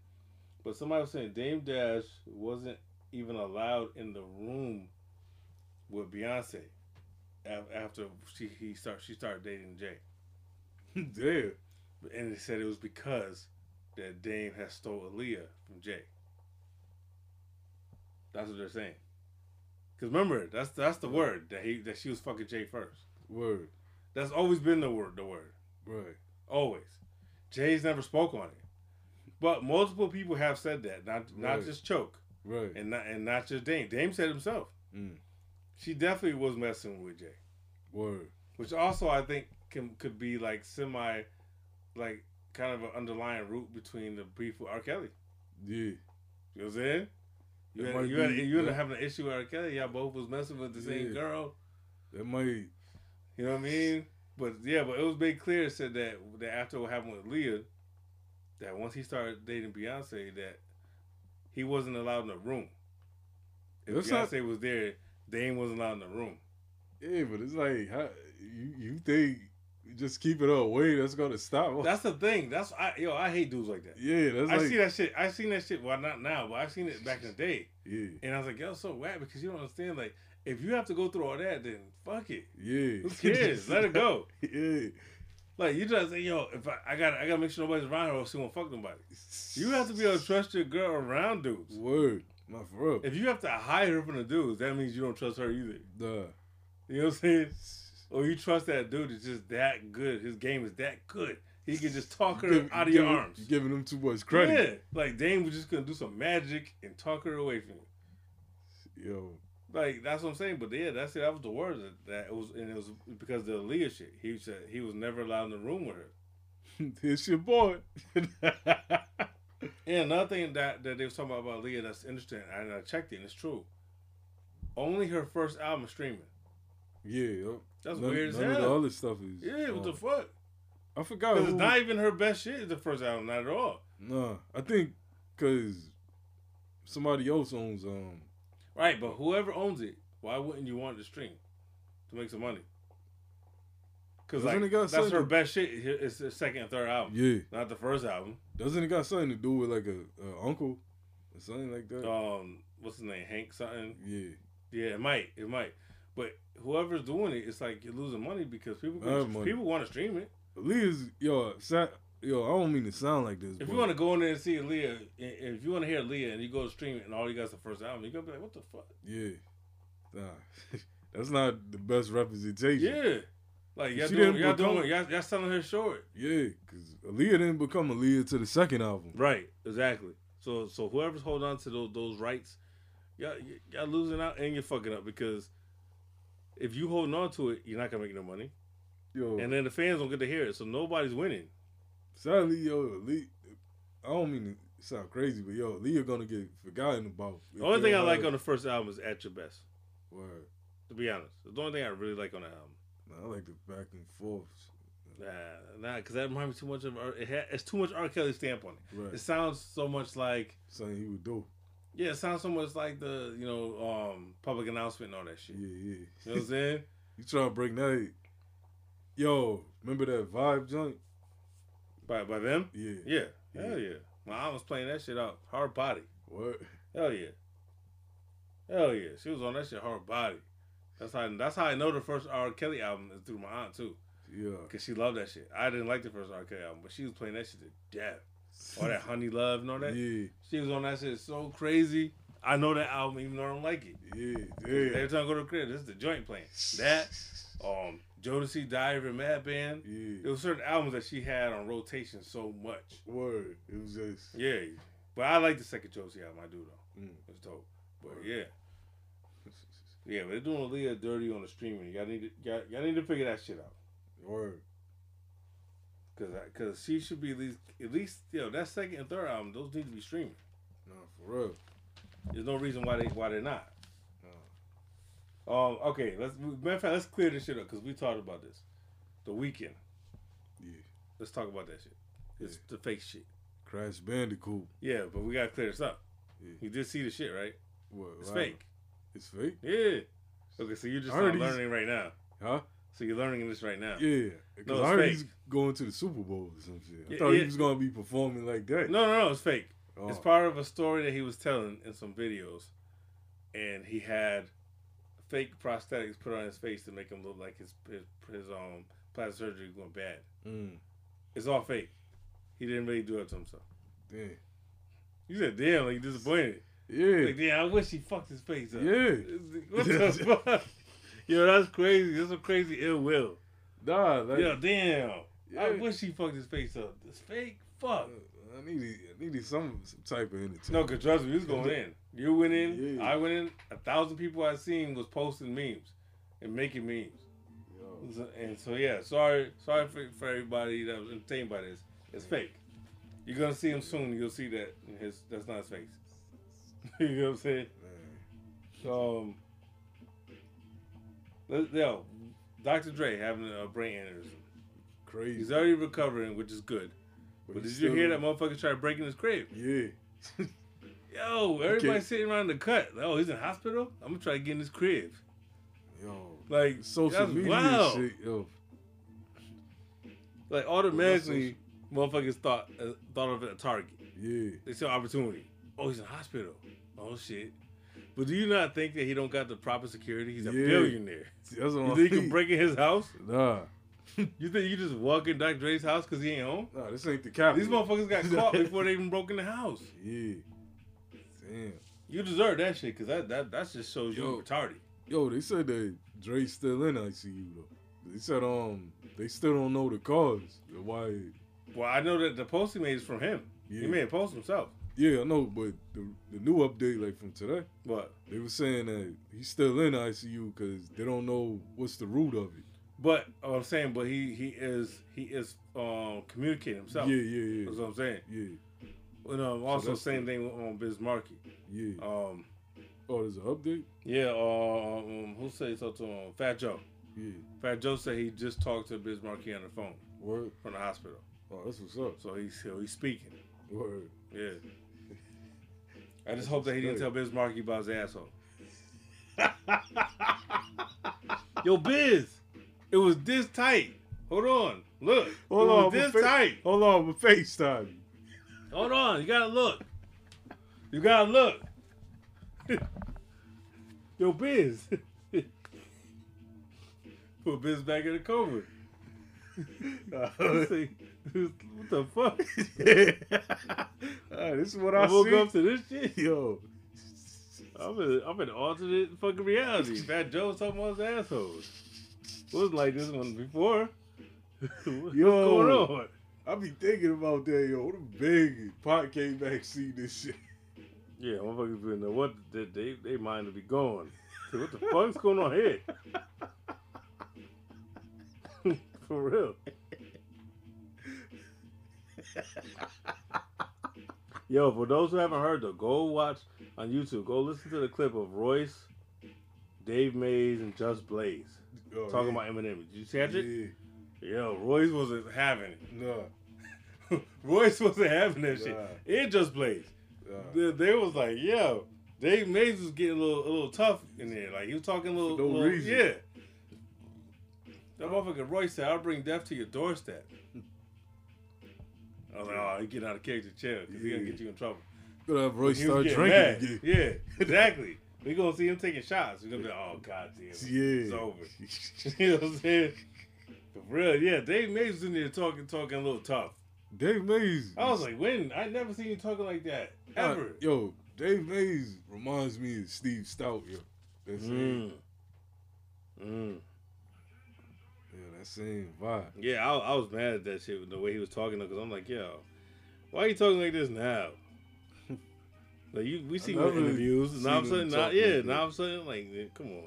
but somebody was saying Dame Dash wasn't even allowed in the room with Beyonce after she he start she started dating Jay, Damn. and they said it was because that Dame had stole Aaliyah from Jay. That's what they're saying. Cause remember, that's that's the word that he that she was fucking Jay first. Word. That's always been the word. The word Right. always. Jay's never spoke on it, but multiple people have said that. Not not just Choke Right. and not and not just Dame. Dame said himself. Mm. She definitely was messing with Jay, Word. which also I think can could be like semi, like kind of an underlying root between the beef with R. Kelly. Yeah. You know what I'm saying? You had, you, had, be- you ended yeah. having an issue with R. Kelly. Y'all both was messing with the same Yeah. girl. That might. You know what I mean? But yeah, but it was made clear. Said that that after what happened with Leah, that once he started dating Beyonce, that he wasn't allowed in the room. If That's Beyonce not- was there, Dame wasn't allowed in the room. Yeah, but it's like how, you you think just keep it away that's gonna stop? That's the thing. That's I yo. I hate dudes like that. yeah. That's I like see that shit. I seen that shit. Well, not now, but I've seen it back in the day. yeah, And I was like, yo, so whack because you don't understand. Like, if you have to go through all that, then fuck it. yeah. Who cares? Let it go. yeah. Like you just say, yo, if I, I got I gotta make sure nobody's around her or she won't fuck nobody. You have to be able to trust your girl around dudes. Word. Not for real. If you have to hide her from the dudes, that means you don't trust her either. Duh. You know what I'm saying? Or you trust that dude is just that good. His game is that good. He can just talk her Give- out of your him- arms. Giving them too much credit. Yeah. Like Dame was just gonna do some magic and talk her away from you. Yo. Like that's what I'm saying. But yeah, that's it. That was the word that, that it was, and it was because of the Leah shit. He said he was never allowed in the room with her. it's your boy. And another thing that, that they was talking about about Leah that's interesting, and I checked it, and it's true. Only her first album streaming. yeah. That's none, weird as none of the other stuff is. Yeah, what the um, fuck? I forgot. Because it's not even her best shit. The first album, not at all. nah, I think because somebody else owns um. Right, but whoever owns it, why wouldn't you want it to stream to make some money? Because like, that's her to- best shit. It's the second and third album, Yeah. not the first album. Doesn't it got something to do with like a, a uncle or something like that? Um, what's his name? Hank something. yeah. Yeah, it might, it might. But whoever's doing it, it's like you're losing money because people people want to stream it. Leah's yo, yo. I don't mean to sound like this. If you want to go in there and see Leah, if you want to hear Leah and you go to stream it and all you got is the first album, you're gonna be like, what the fuck? yeah, nah, that's not the best representation. Yeah, like y'all She doing, y'all become- doing, y'all, y'all selling her short. yeah, because Aaliyah didn't become Aaliyah to the second album. Right, exactly. So so whoever's holding on to those those rights, y'all y'all losing out and you're fucking up because if you holding on to it, you're not gonna make no money, Yo, and then the fans don't get to hear it, so nobody's winning. Sadly, yo, Aaliyah, I don't mean to sound crazy, but yo, Aaliyah gonna get forgotten about. The only thing I like on the first album is "At Your Best." Word. To be honest, it's the only thing I really like on the album. Nah, I like the back and forth. Nah, nah, because that reminds me too much of R- it. It's too much R. Kelly stamp on it. Right. It sounds so much like Something he would do. yeah, it sounds so much like the you know um public announcement and all that shit. Yeah, yeah. You know what I'm saying? You trying to break that? Yo, remember that vibe joint? By by them. Yeah. Yeah, Yeah. hell yeah. My aunt was playing that shit out hard body. What? Hell yeah. Hell yeah. She was on that shit hard body. That's how that's how I know the first R. Kelly album is through my aunt too, Yeah. cause she loved that shit. I didn't like the first R. Kelly album, but she was playing that shit to death. All that honey love and all that. Yeah. She was on that shit so crazy. I know that album even though I don't like it. Yeah, yeah. Every time I go to the crib, this is the joint playing. That, um, Jodeci, Diary, Mad Band. yeah. There were certain albums that she had on rotation so much. Word. It was just. Yeah, but I like the second Jodeci album. I do though. Mm. It's dope. But yeah, yeah, but they're doing Aaliyah dirty on the streaming. Y'all need to, y'all, y'all need to figure that shit out. Word. Cause, I- cause she should be at least, at least, you know, that second and third album, those need to be streaming. Nah, for real. There's no reason why they, why they're not. Um, okay, let's matter of fact, let's clear this shit up because we talked about this. The Weeknd. Yeah. Let's talk about that shit. It's the fake shit. Crash Bandicoot. Yeah, but we gotta clear this up. Yeah. You did see the shit, right? What? It's fake. It's fake? Yeah. Okay, so you're just not learning right now. Huh? So you're learning this right now. Yeah. Because No, I it's heard he's going to the Super Bowl or some shit. I Yeah, thought yeah. he was going to be performing like that. No, no, no, it's fake. It's Oh. part of a story that he was telling in some videos, and he had fake prosthetics put on his face to make him look like his his, his um plastic surgery went bad. Mm. It's all fake. He didn't really do it to himself. Damn. You said, "Damn, like disappointed." Yeah. Like, damn, I wish he fucked his face up. Yeah. What the fuck? Yo, that's crazy. That's a crazy ill will. Nah, like, Yo, damn. I wish he fucked his face up. It's fake. Fuck. I needed, I needed some, some type of entertainment. No, cause trust me, was going in. You went in. Yeah. I went in. A thousand people I seen was posting memes and making memes. So- And so yeah, sorry, sorry for, for everybody that was entertained by this. It's fake. You're gonna see him soon. You'll see that his that's not his face. you know what I'm saying? Um, yo, Dr. Dre having a brain aneurysm. Crazy. He's already recovering, which is good. But he's did you hear that motherfucker try breaking his crib? Yeah. Yo, everybody Okay. sitting around the cut. Oh, he's in hospital. I'm gonna try to get in his crib. Yo. Like Social media wild. shit. Yo. Like automatically, motherfuckers thought uh, thought of it a target. Yeah. They saw opportunity. Oh, he's in hospital. Oh shit. But do you not think that he don't got the proper security? He's a Yeah. billionaire. That's what You think he can break in his house? Nah. You think you just walk in Dr. Dre's house because he ain't home? Nah, this ain't the cap. These motherfuckers got caught before they even broke in the house. Yeah. Damn. You deserve that shit because that, that that just shows you Yo. retarded. Yo, they said that Dre's still in ICU though. They said um they still don't know the cause. Why? Well, I know that the post he made is from him. He Yeah. made a post himself. Yeah, I know, but the the new update like from today, But they were saying that he's still in ICU because they don't know what's the root of it. but oh, I'm saying, but he he is he is um communicating himself. Yeah, yeah, That's yeah, what I'm saying. yeah, And um, also that's same the- thing on Biz Markie. yeah. Um, Oh, there's an update. yeah. Uh, um, who said so to him? Fat Joe. Yeah, Fat Joe said he just talked to Biz Markie on the phone word. from the hospital. Oh, that's what's up. So he's so he's speaking. Word. Yeah. I just hope that he didn't tell Biz Markie about his asshole. Yo, Biz, it was this tight. Hold on, look. Hold it on, was this fa- tight. Hold on, I'm FaceTime. Hold on, you gotta look. You gotta look. Yo, Biz. Put Biz back in the coma. See, what the fuck? Ah, this is what I, I woke see. up to this shit. Yo, I'm in, I'm in alternate fucking reality. Fat Joe's talking about his assholes. Wasn't like this one before. What's Yo. going on? I be thinking about that. Yo, what a big pot came back see this shit. Yeah, motherfuckers been know what they, they they mind to be going. Say, what the fuck's going on here? For real. Yo, for those who haven't heard though, go watch on YouTube. Go listen to the clip of Royce, Dave Mays, and Just Blaze Oh, talking yeah. about Eminem. Did you catch it? Yeah, Yo, Royce wasn't having it. No. Royce wasn't having that shit. It just Blaze. nah. they, they was like, yo, Dave Mays was getting a little, a little tough in there. Like he was talking a little, For no little- reason. yeah. That motherfucker Royce said, "I'll bring death to your doorstep." I was like, "Oh, he getting out of character, chill, because he gonna get you in trouble." Gonna have Roy He was start drinking again. Yeah, exactly. We gonna see him taking shots. We're gonna be like, "Oh God damn, it. Yeah. it's over." you know what I'm saying? For real, yeah. Dave Mays was in there talking, talking a little tough. Dave Mays. I was like, "When? I never seen you talking like that ever." yo, Dave Mays reminds me of Steve Stoute, yo. That same, Mm. Mm. yeah, that same vibe. Yeah, I, I was mad at that shit with the way he was talking because I'm like, yo, why are you talking like this now? like you, we see interviews, now I'm saying, talk nah, like yeah, now I'm saying like, come on.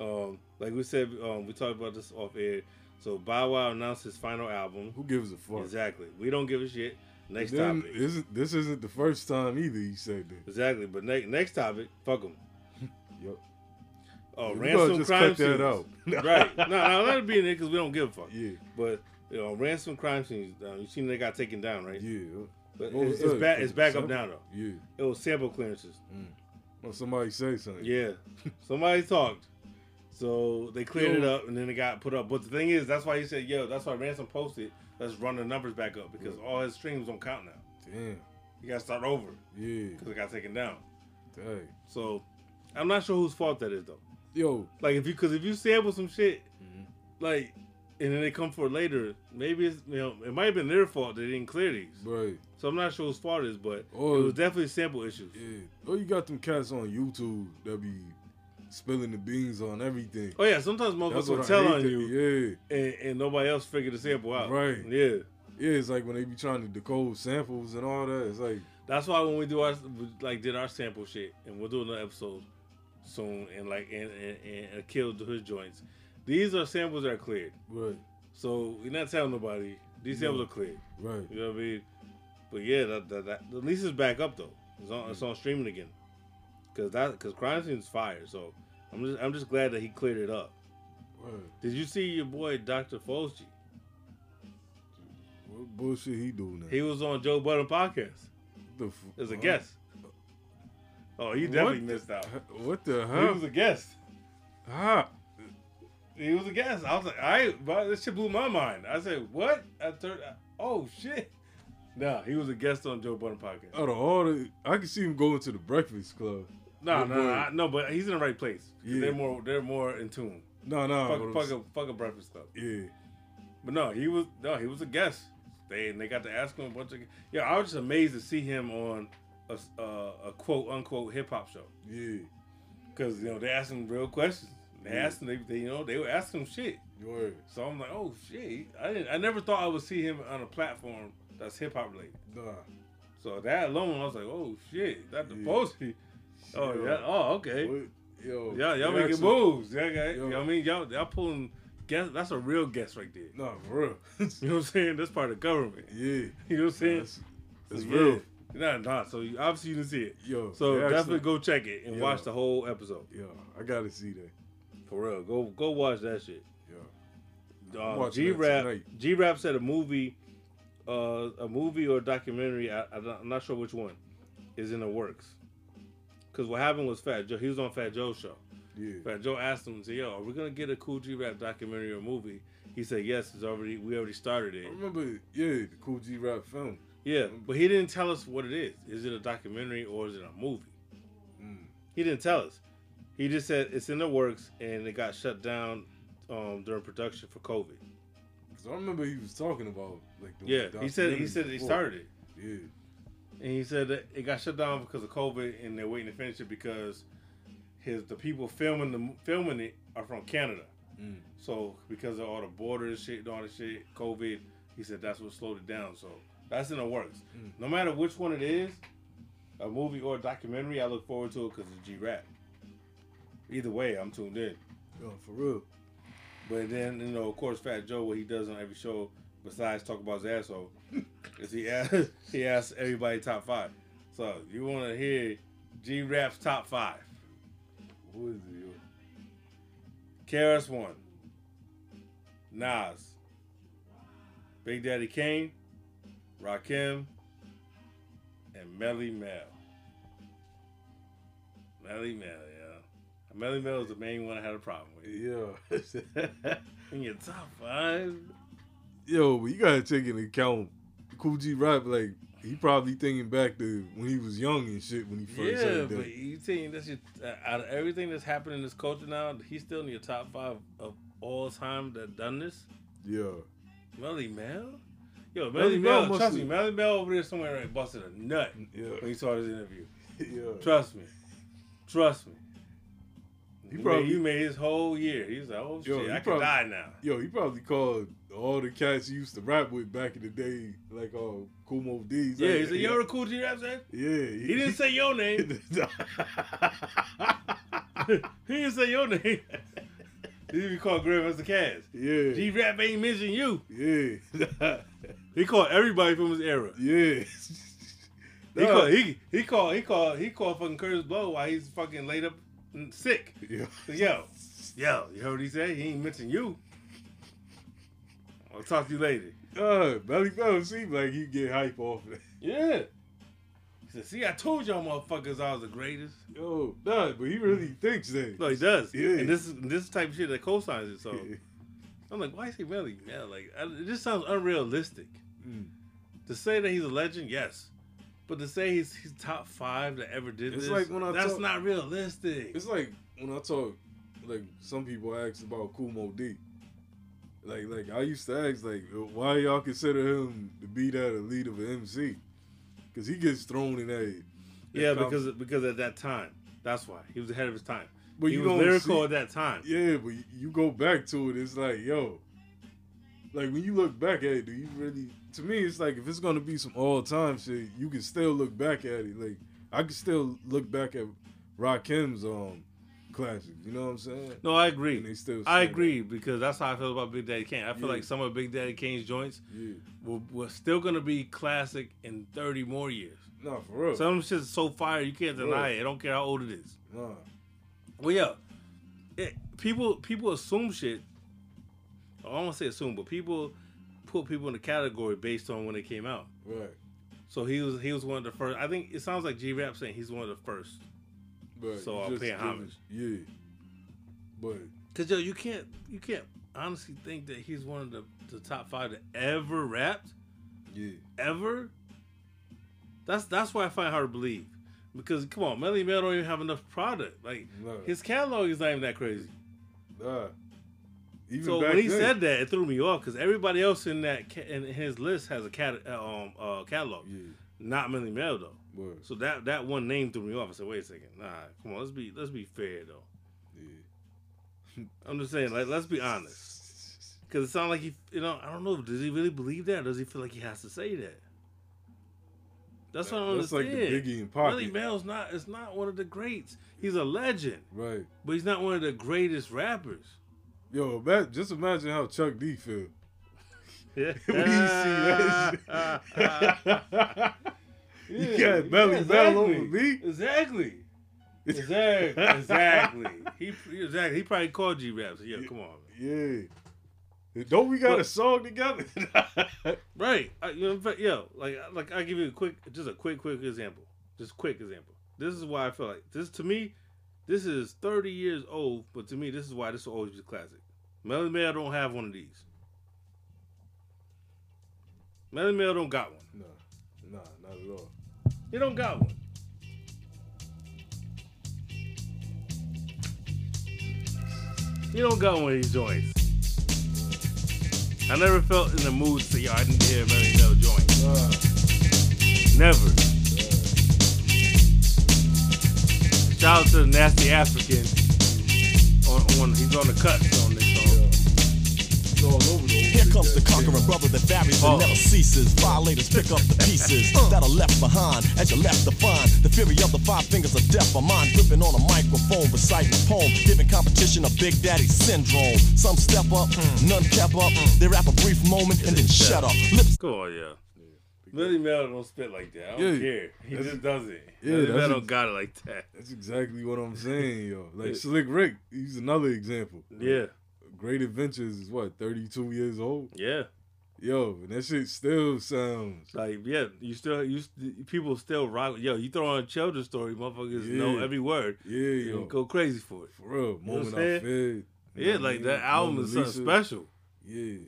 Um, like we said, um, we talked about this off air. So Bow Wow announced his final album. Who gives a fuck? Exactly. We don't give a shit. Next Then, topic. Isn't, this isn't the first time either he said that. Exactly. But ne- next topic, fuck them. yep. Oh, We ransom just crime cut that scenes. out. right. No, no, let it be in there because we don't give a fuck. yeah, But you know, ransom crime scenes. Uh, you seen they got taken down, right? yeah. But What it- it's back. It's back up now though. Yeah. It was sample clearances. Oh, somebody say something. Yeah, somebody talked. So they cleared it up and then it got put up. But the thing is, that's why he said, "Yo, that's why ransom posted. Let's run the numbers back up because all his streams don't count now. Damn. You got to start over Yeah. because it got taken down. Dang. So I'm not sure whose fault that is though. Yo, Like if you because if you sample some shit, Mhm. like and then they come for it later, maybe it's you know it might have been their fault they didn't clear these. right. So I'm not sure whose fault it is, but it was definitely sample issues. Yeah. Oh, you got them cats on YouTube that be spilling the beans on everything. Oh yeah, sometimes motherfuckers will tell on that- you Yeah. and, and nobody else figure the sample out. Right. Yeah. Yeah, it's like when they be trying to decode samples and all that. It's like, That's why when we do our like did our sample shit and we'll do another episode soon and like and and, and, kill his joints. These are samples that are cleared. right, So we're not telling nobody. These samples are cleared. right. You know what I mean? But yeah, that, that, that at least it's back up though. It's on it's on streaming again. Cause that cause crime scene's fire. So I'm just I'm just glad that he cleared it up. Did you see your boy Dr. Fauci? What bullshit he do now? He was on Joe Budden podcast the f- as a huh? guest. Oh, What definitely the- missed out. What the hell? He was a guest. Ah, He was a guest. I was like, right, but this shit blew my mind. I said, what? I turned, oh shit. Nah, he was a guest on Joe Budden podcast. out of all the, I can see him going to the Breakfast Club. No, no, no, I- no, but he's in the right place. Yeah. They're more, they're more in tune. No, no, Fuck, fuck a, fuck a breakfast club. yeah, But no, he was, no, he was a guest. They and they got to ask him a bunch of. Yeah, I was just amazed to see him on a, uh, a quote unquote hip hop show yeah. because you know they asked him real questions. They Yeah. asked him, they, they you know they were asking him shit. Heard. So I'm like, oh shit! I didn't. I never thought I would see him on a platform that's hip hop related. Nah. So that alone, I was like, oh shit, that the Yeah. Posty. Oh Yo. yeah. Oh okay. Yo, Y'all, y'all making actually- moves. Yeah, okay. Yo. You know what I mean, y'all, y'all pulling. Guess that's a real guess right there. Nah, for real. You know what I'm saying? That's part of government. yeah, You know what I'm saying? that's, that's So, real. Yeah. Nah, nah. So you, obviously you didn't see it. Yo, So actually- definitely go check it and Yo. watch the whole episode. Yo, I gotta see that. For real. Go go watch that shit. Yo, Uh, G Rap. G Rap said a movie, uh, a movie or a documentary. I, I'm not sure which one is in the works. Because what happened was Fat Joe. He was on Fat Joe's show. yeah, Fat Joe asked him, "Say, yo, are we gonna get a Kool G Rap documentary or movie?" He said, "Yes, it's already. We already started it." I remember. Yeah, the Kool G Rap film. Yeah, but he didn't tell us what it is. Is it a documentary or is it a movie? Mm. He didn't tell us. He just said it's in the works and it got shut down um, during production for COVID. Cause I remember he was talking about like. The Yeah, he said he said he started it, Yeah, and he said that it got shut down because of COVID, and they're waiting to finish it because his the people filming the filming it are from Canada. Mm. So because of all the borders shit and all the shit, COVID, he said that's what slowed it down. So that's in the works. Mm. No matter which one it is, a movie or a documentary, I look forward to it because it's G Rap. Either way, I'm tuned in. yo, for real. But then, you know, of course, Fat Joe, what he does on every show, besides talk about his asshole, is he asks, he asks everybody top five. So you want to hear G Rap's top five? Who is it? KRS One, Nas, Big Daddy Kane, Rakim, and Melle Mel. Melle Mel, yeah. Melle Mel is the main one I had a problem with. Yeah. In your top five, Yo, but you gotta take into account Kool G Rap. Like he probably thinking back to when he was young and shit when he first yeah, but you think that's your out of everything that's happened in this culture now, he's still in your top five of all time that done this. Yeah, Melle Mel, Yo, Melly Melly Mel Mel, trust me, Melle Mel over there somewhere right busted a nut Yeah. when he saw this interview. yeah. Trust me. Trust me. He He, probably- made, he made his whole year. He's like, oh Yo, shit, I probably- die now. Yo, he probably called all the cats he used to rap with back in the day, like uh, Kumo D's. Yeah, like, he said, yo, the Kool G Rap said? Yeah, He didn't say your name. he didn't say your name. he even called Grandmaster Caz. yeah, G Rap ain't mention you. yeah, He called everybody from his era. yeah. He called he he called he called he called fucking Kurtis Blow while he's fucking laid up sick. Yeah. Yo, yo, you heard what he said? He ain't mention you. I'll talk to you later. Uh, Belly Bell seemed like you get hype off it. Yeah. He said, see, I told y'all motherfuckers I was the greatest. Yo, nah, but he really thinks that. No, he does. Yeah. And this is this type of shit that co-signs it. So Yeah. I'm like, why is he really mad? Like, I, it just sounds unrealistic. Mm. To say that he's a legend, yes. But to say he's he's top five that ever did It's this, like when I that's talk- not realistic. It's like when I talk, like some people ask about Kool Moe Dee. Like, like I used to ask, like, why y'all consider him to be that elite of an MC? Because he gets thrown in that. that Yeah, because because at that time, that's why he was ahead of his time. But he you was don't lyrical see- at that time. yeah, but you go back to it, it's like, yo, like when you look back at it, do you really? To me, it's like if it's gonna be some all time shit, you can still look back at it. Like I can still look back at Rakim's um classics. You know what I'm saying? No, I agree. And they still I agree because that's how I feel about Big Daddy Kane. I feel Yeah. like some of Big Daddy Kane's joints Yeah, were, were still gonna be classic in 30 more years. nah, for real. Some of them shit's so fire you can't deny it. I don't care how old it is. nah, Well, yeah, it, people people assume shit. I don't want to say assume, but people put people in a category based on when they came out. right. So he was he was one of the first. I think it sounds like G Rap saying he's one of the first. But So I'm paying homage. Yeah, but Cause yo, you can't you can't honestly think that he's one of the, the top five that ever rapped yeah, ever. That's that's why I find it hard to believe. Because come on, Melle Mel don't even have enough product. Like No. his catalog is not even that crazy. nah. Even so back when he then, said that, it threw me off because everybody else in that ca- in his list has a cat uh, um uh, catalog, yeah, not Melle Mel though. But So that that one name threw me off. I said, wait a second, nah, come on, let's be let's be fair though. yeah, I'm just saying, like, let's be honest. Because it sounds like he, you know, I don't know. Does he really believe that? Does he feel like he has to say that? That's what I don't That's like the Biggie and Pac. Melle Mel's not. It's not one of the greats. He's a legend, right. but he's not one of the greatest rappers. Yo, ima- just imagine how Chuck D feel. Yeah. when you see that. you Yeah, got Belly yeah, Bell over exactly. me. Exactly. Exactly. exactly. He exactly. He probably called G Rap. Yeah, "Yo, come on, man." Yeah. Don't we got a song together? Right. I, you know, fact, yo, like, like I'll give you a quick, just a quick, quick example. Just quick example. This is why I feel like this to me, this is 30 years old, but to me, this is why this will always be a classic. Melle Mel don't have one of these. Melle Mel don't got one. nah, nah, not at all. He don't got one. You don't got one of these joints. I never felt in the mood to y'all. I didn't hear Melle Mel joint. Nah, Never. Shout out to the Nasty African. On, on he's on the cut on this Here comes the conquering brother that varies Oh. and never ceases. Violators pick up the pieces uh. that are left behind as you left to find. The fury of the five fingers of death are mine, gripping on a microphone, reciting a poem, giving competition a Big Daddy syndrome. Some step up, hmm. none kept up. Hmm. They rap a brief moment and then shut up. Lips Come on, yeah. Melle Mel don't spit like that. I don't Yeah. care. He just does it. yeah, Melle Mel don't got it like that. That's exactly what I'm saying, yo. Like Yeah. Slick Rick, he's another example. Yeah, Great Adventures is what, 32 years old? yeah. Yo, and that shit still sounds. Like, yeah, you still, you st- people still rock. Yo, you throw on a children's story, motherfuckers know every word. Yeah, You yo. go crazy for it. For real. know Moment I'm I fed. Yeah, know what I like mean? that album Mona is something Lisa. special. Yeah.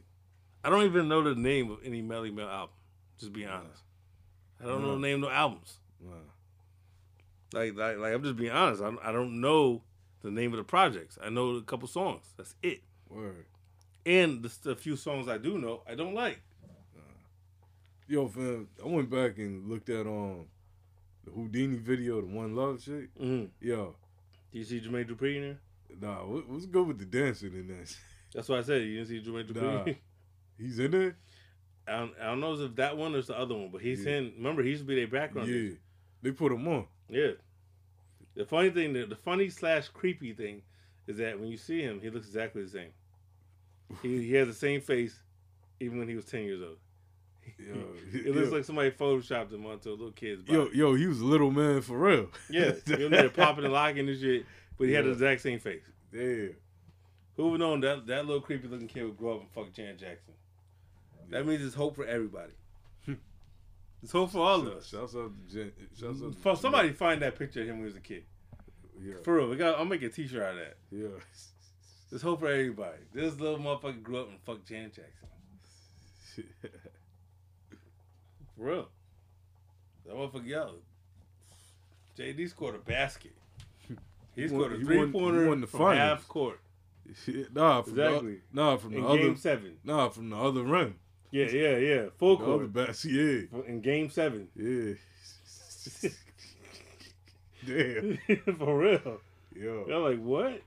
I don't even know the name of any Melle Mel album. Just be honest. I don't know the name of no albums. Nah. Like, like, like I'm just being honest. I, I don't know the name of the projects. I know a couple songs. That's it. Word. And the, the few songs I do know, I don't like. Yo, fam, I went back and looked at um the Whodini video, the One Love shit. Mm-hmm. Yo, Do you see Jermaine Dupri in there? nah, what, what's good with the dancing in that? That's why I said you didn't see Jermaine Dupri. Nah. He's in there. I, don't, I don't know if that one or it's the other one, but he's Yeah. in. Remember, he used to be their background. Yeah, dancer. they put him on. Yeah. The funny thing, the, the funny slash creepy thing, is that when you see him, he looks exactly the same. He he has the same face, even when he was ten years old. Yo, It looks yo, like somebody photoshopped him onto a little kid's body. yo, yo, he was a little man for real. yeah, he was there popping and locking and shit, but he had the exact same face. Damn. Who would known that that little creepy looking kid would grow up and fuck Janet Jackson? That means it's hope for everybody. Hmm. it's hope for all of us. Shouts out to Jen. Shouts out to For somebody find that picture of him when he was a kid. Yeah, For real, we got. I'll make a T-shirt out of that. yeah. There's hope for everybody. This little motherfucker grew up and fucked Janet Jackson. For real. That motherfucker yo. JD scored a basket. He scored a three pointer the from finals. half court nah, from Exactly. the, nah, from in the game other, seven. nah, from the other rim. Yeah, yeah, yeah. Full The court basket, yeah, in game seven. yeah. Damn, For real. yo, I'm like, what?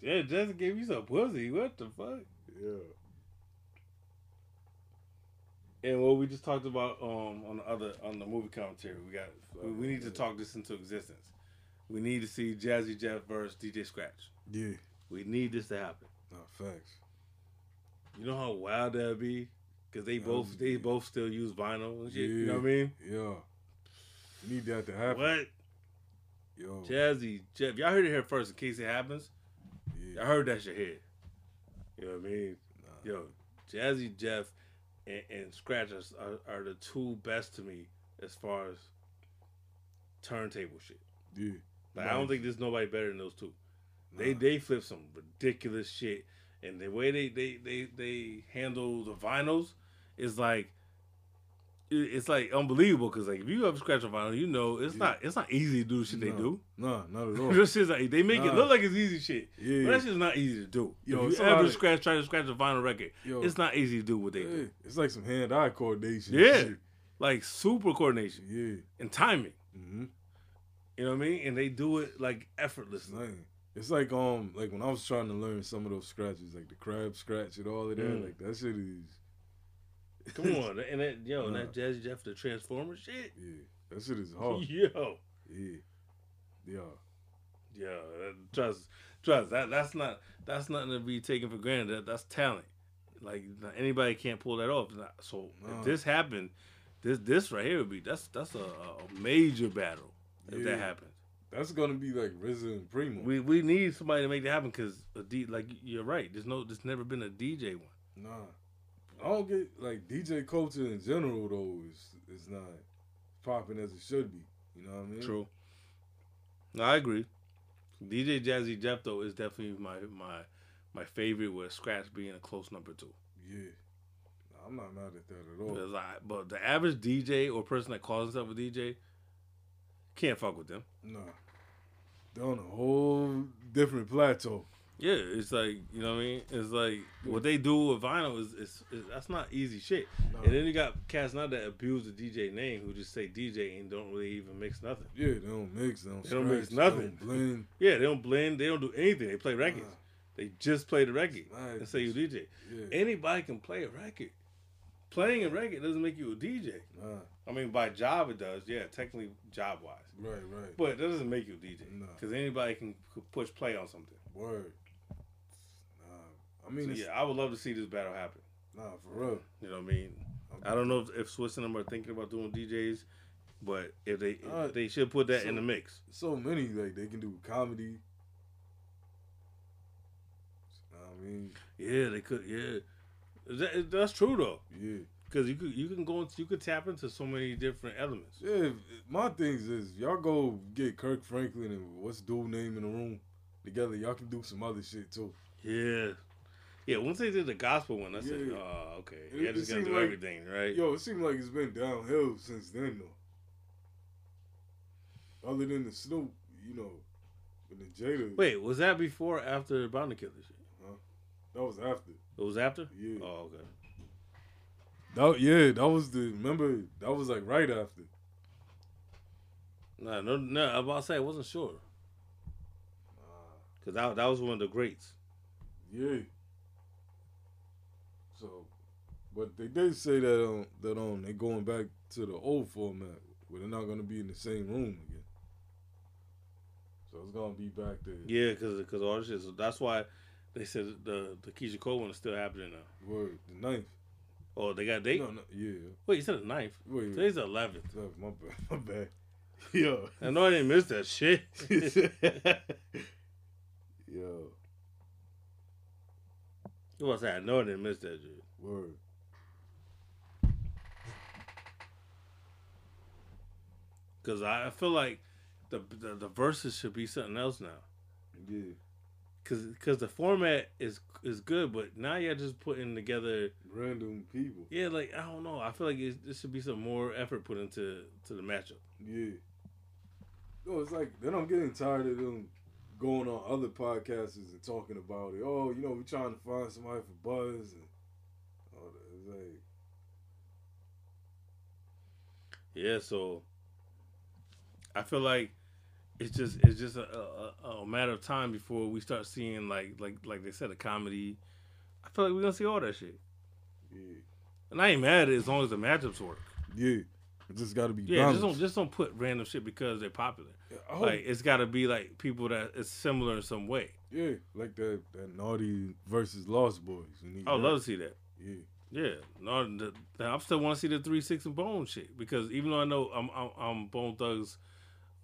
Yeah, Jessica gave you some pussy. What the fuck? yeah. And what we just talked about um on the other on the movie commentary, we got we, we need to talk this into existence. We need to see Jazzy Jeff versus DJ Scratch. Yeah, We need this to happen. nah, facts. You know how wild that'd be? Cause they both they both still use vinyl and shit. Yeah. You know what I mean? Yeah, We need that to happen. What? Yo, Jazzy Jeff, y'all heard it here first. In case it happens, I heard that shit here. You know what I mean? Nah. Yo, Jazzy Jeff and, and Scratch are, are, the two best to me as far as turntable shit. yeah. Like I don't think there's nobody better than those two. They they flip some ridiculous shit, and the way they they they they handle the vinyls is like. It- It's like unbelievable because like if you ever scratch a vinyl, you know it's Yeah. not it's not easy to do the shit they do. Nah, not at all. This like they make it look like it's easy shit, Yeah. but that shit's not easy to do. Yo, if you ever scratch try to scratch a vinyl record, Yo. it's not easy to do what they Yeah, do. it's like some hand-eye coordination. Yeah, shit. like super coordination yeah. and timing. Mm-hmm. You know what I mean? And they do it like effortlessly. It's like um like when I was trying to learn some of those scratches, like the crab scratch and all of that. Mm. Like that shit is Come on, and that yo, and Nah. that Jazzy Jeff the Transformer shit. yeah, that shit is hard. Yo, yeah, yeah, yo, that- trust, trust. That that's not that's nothing to be taken for granted. That that's talent. Like anybody can't pull that off. So Nah. if this happened, this this right here would be that's that's a, a major battle if Yeah. that happens. that's gonna be like RZA and Primo. We we need somebody to make that happen because a D like you're right. There's no there's never been a DJ one. nah, I don't get like DJ culture in general though is is not popping as it should be. You know what I mean? True. No, I agree. DJ Jazzy Jeff though is definitely my my my favorite with Scratch being a close number two. Yeah, I'm not mad at that at all. I, but the average DJ or person that calls himself a DJ can't fuck with them. No. they're on a whole different plateau. Yeah, it's like you know what I mean. It's like what they do with vinyl is, is, is that's not easy shit. Nah. And then you got cats now that abuse the DJ name who just say DJ and don't really even mix nothing. Yeah, they don't mix, they don't, They don't mix scratch, they nothing. don't blend. Yeah, they don't blend. They don't do anything. They play records. Nah. They just play the record Right. and say you DJ. Yeah, Anybody can play a record. Playing a record doesn't make you a DJ. nah, I mean, by job it does. Yeah, technically job wise, right, right. but that doesn't make you a DJ No. because anybody can push play on something. Word. I mean, So, yeah, I would love to see this battle happen. nah, for real. You know what I mean? I don't know if, if Swizz and them are thinking about doing DJs, but if they if Uh, they should put that in the mix. So many like they can do comedy. I mean, Yeah, they could. Yeah, that, that's true though, yeah, because you could you can go into, you could tap into so many different elements. yeah. My things is y'all go get Kirk Franklin and what's dude name in the room together. Y'all can do some other shit too. Yeah. Yeah, once they did the gospel one, I said, Yeah. oh, okay. It- Yeah, just gonna do like- everything, right? Yo, it seems like it's been downhill since then though. Other than the Snoop, you know, and the Jada. Wait, was that before or after Bound to Kill this shit? that was after. It was after? Yeah. Oh, okay. That, yeah, that was the remember that was like right after. Nah, no, no. I was about to say I wasn't sure. Cause that that was one of the greats. Yeah. So, but they did say that um that um they going back to the old format where they're not gonna be in the same room again. So it's gonna be back to Yeah, cause cause all this shit. So that's why they said the the Keyshia Cole one is still happening now. word the ninth. Oh, they got a date. No, no, yeah. Wait, you said the ninth. Wait, Today's the eleventh. my bad, my bad. Yo, I know I didn't miss that shit. yo, What was that? I know I didn't miss that shit. word. Cause I feel like the the, the verses should be something else now. Yeah, Cause cause the format is is good, but now you're just putting together. random people. Yeah, like I don't know. I feel like it, should be some more effort put into to the matchup. Yeah. No, it's like then I'm getting tired of them going on other podcasts and talking about it. Oh, you know, we're trying to find somebody for Buzz and all that. It's like, Yeah, so I feel like it's just it's just a, a, a matter of time before we start seeing like like like they said a comedy. I feel like we're gonna see all that shit, yeah, and I ain't mad at it as long as the matchups work. yeah. It just got to be Yeah, just don't just don't put random shit because they're popular. Hope, Like it's got to be like people that is similar in some way. yeah, like that that naughty versus Lost Boyz. I would love to see that. Yeah, Yeah, no, the, the, I still want to see the three six and Bone shit because even though I know I'm I'm, I'm Bone Thugs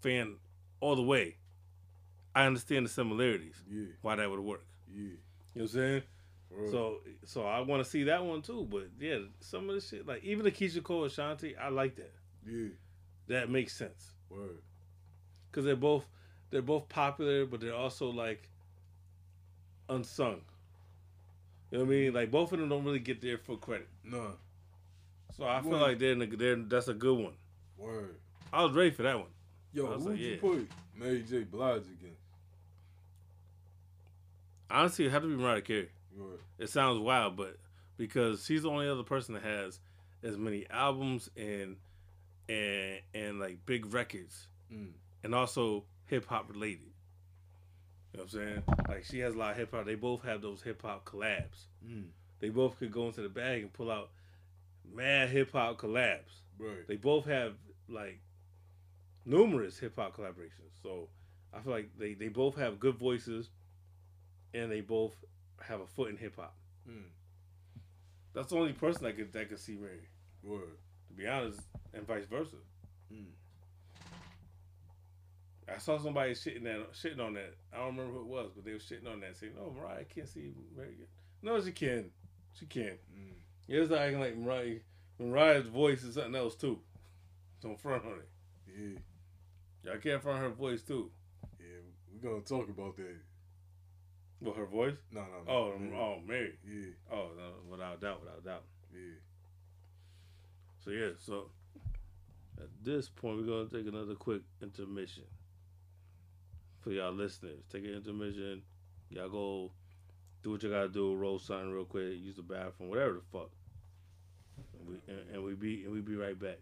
fan all the way, I understand the similarities. yeah, Why that would work. yeah. You know what I'm saying? Word. So so I want to see that one too. But yeah, some of the shit like even the Keyshia Cole Ashanti, I like that. yeah, That makes sense word. because they're both they're both popular, but they're also like unsung. You know what I mean? Like both of them don't really get their full credit. No. So I feel like they're, in the, they're that's a good one. word. I was ready for that one. Yo, who'd like, you yeah. put Mary J. Blige against? Honestly, it had to be Mariah Carey. Word. It sounds wild, but because she's the only other person that has as many albums and and and like big records, Mm. and also hip hop related. You know what I'm saying? Like she has a lot of hip hop. They both have those hip hop collabs. Mm. They both could go into the bag and pull out mad hip hop collabs. Right. They both have like numerous hip hop collaborations. So I feel like they, they both have good voices and they both have a foot in hip hop. Mm. That's the only person that could that could see Mary, Word. to be honest, and vice versa. Mm. I saw somebody shitting that shitting on that. I don't remember who it was, but they were shitting on that, saying, "No, Mariah can't see Mary." No, she can. She can. Mm. Yeah, it's not acting like Mariah. Mariah's voice is something else too. Don't front on it. Yeah. Y'all can't find her voice too. Yeah. We're gonna talk about that. Well, her voice? No, no, no. Oh, yeah. oh, Mary. Yeah. Oh, no, without doubt, without doubt. Yeah. So yeah, so at this point, we're gonna take another quick intermission for y'all listeners. Take an intermission. Y'all go do what you gotta do. Roll something real quick. Use the bathroom, whatever the fuck. And we and, and we be and we be right back.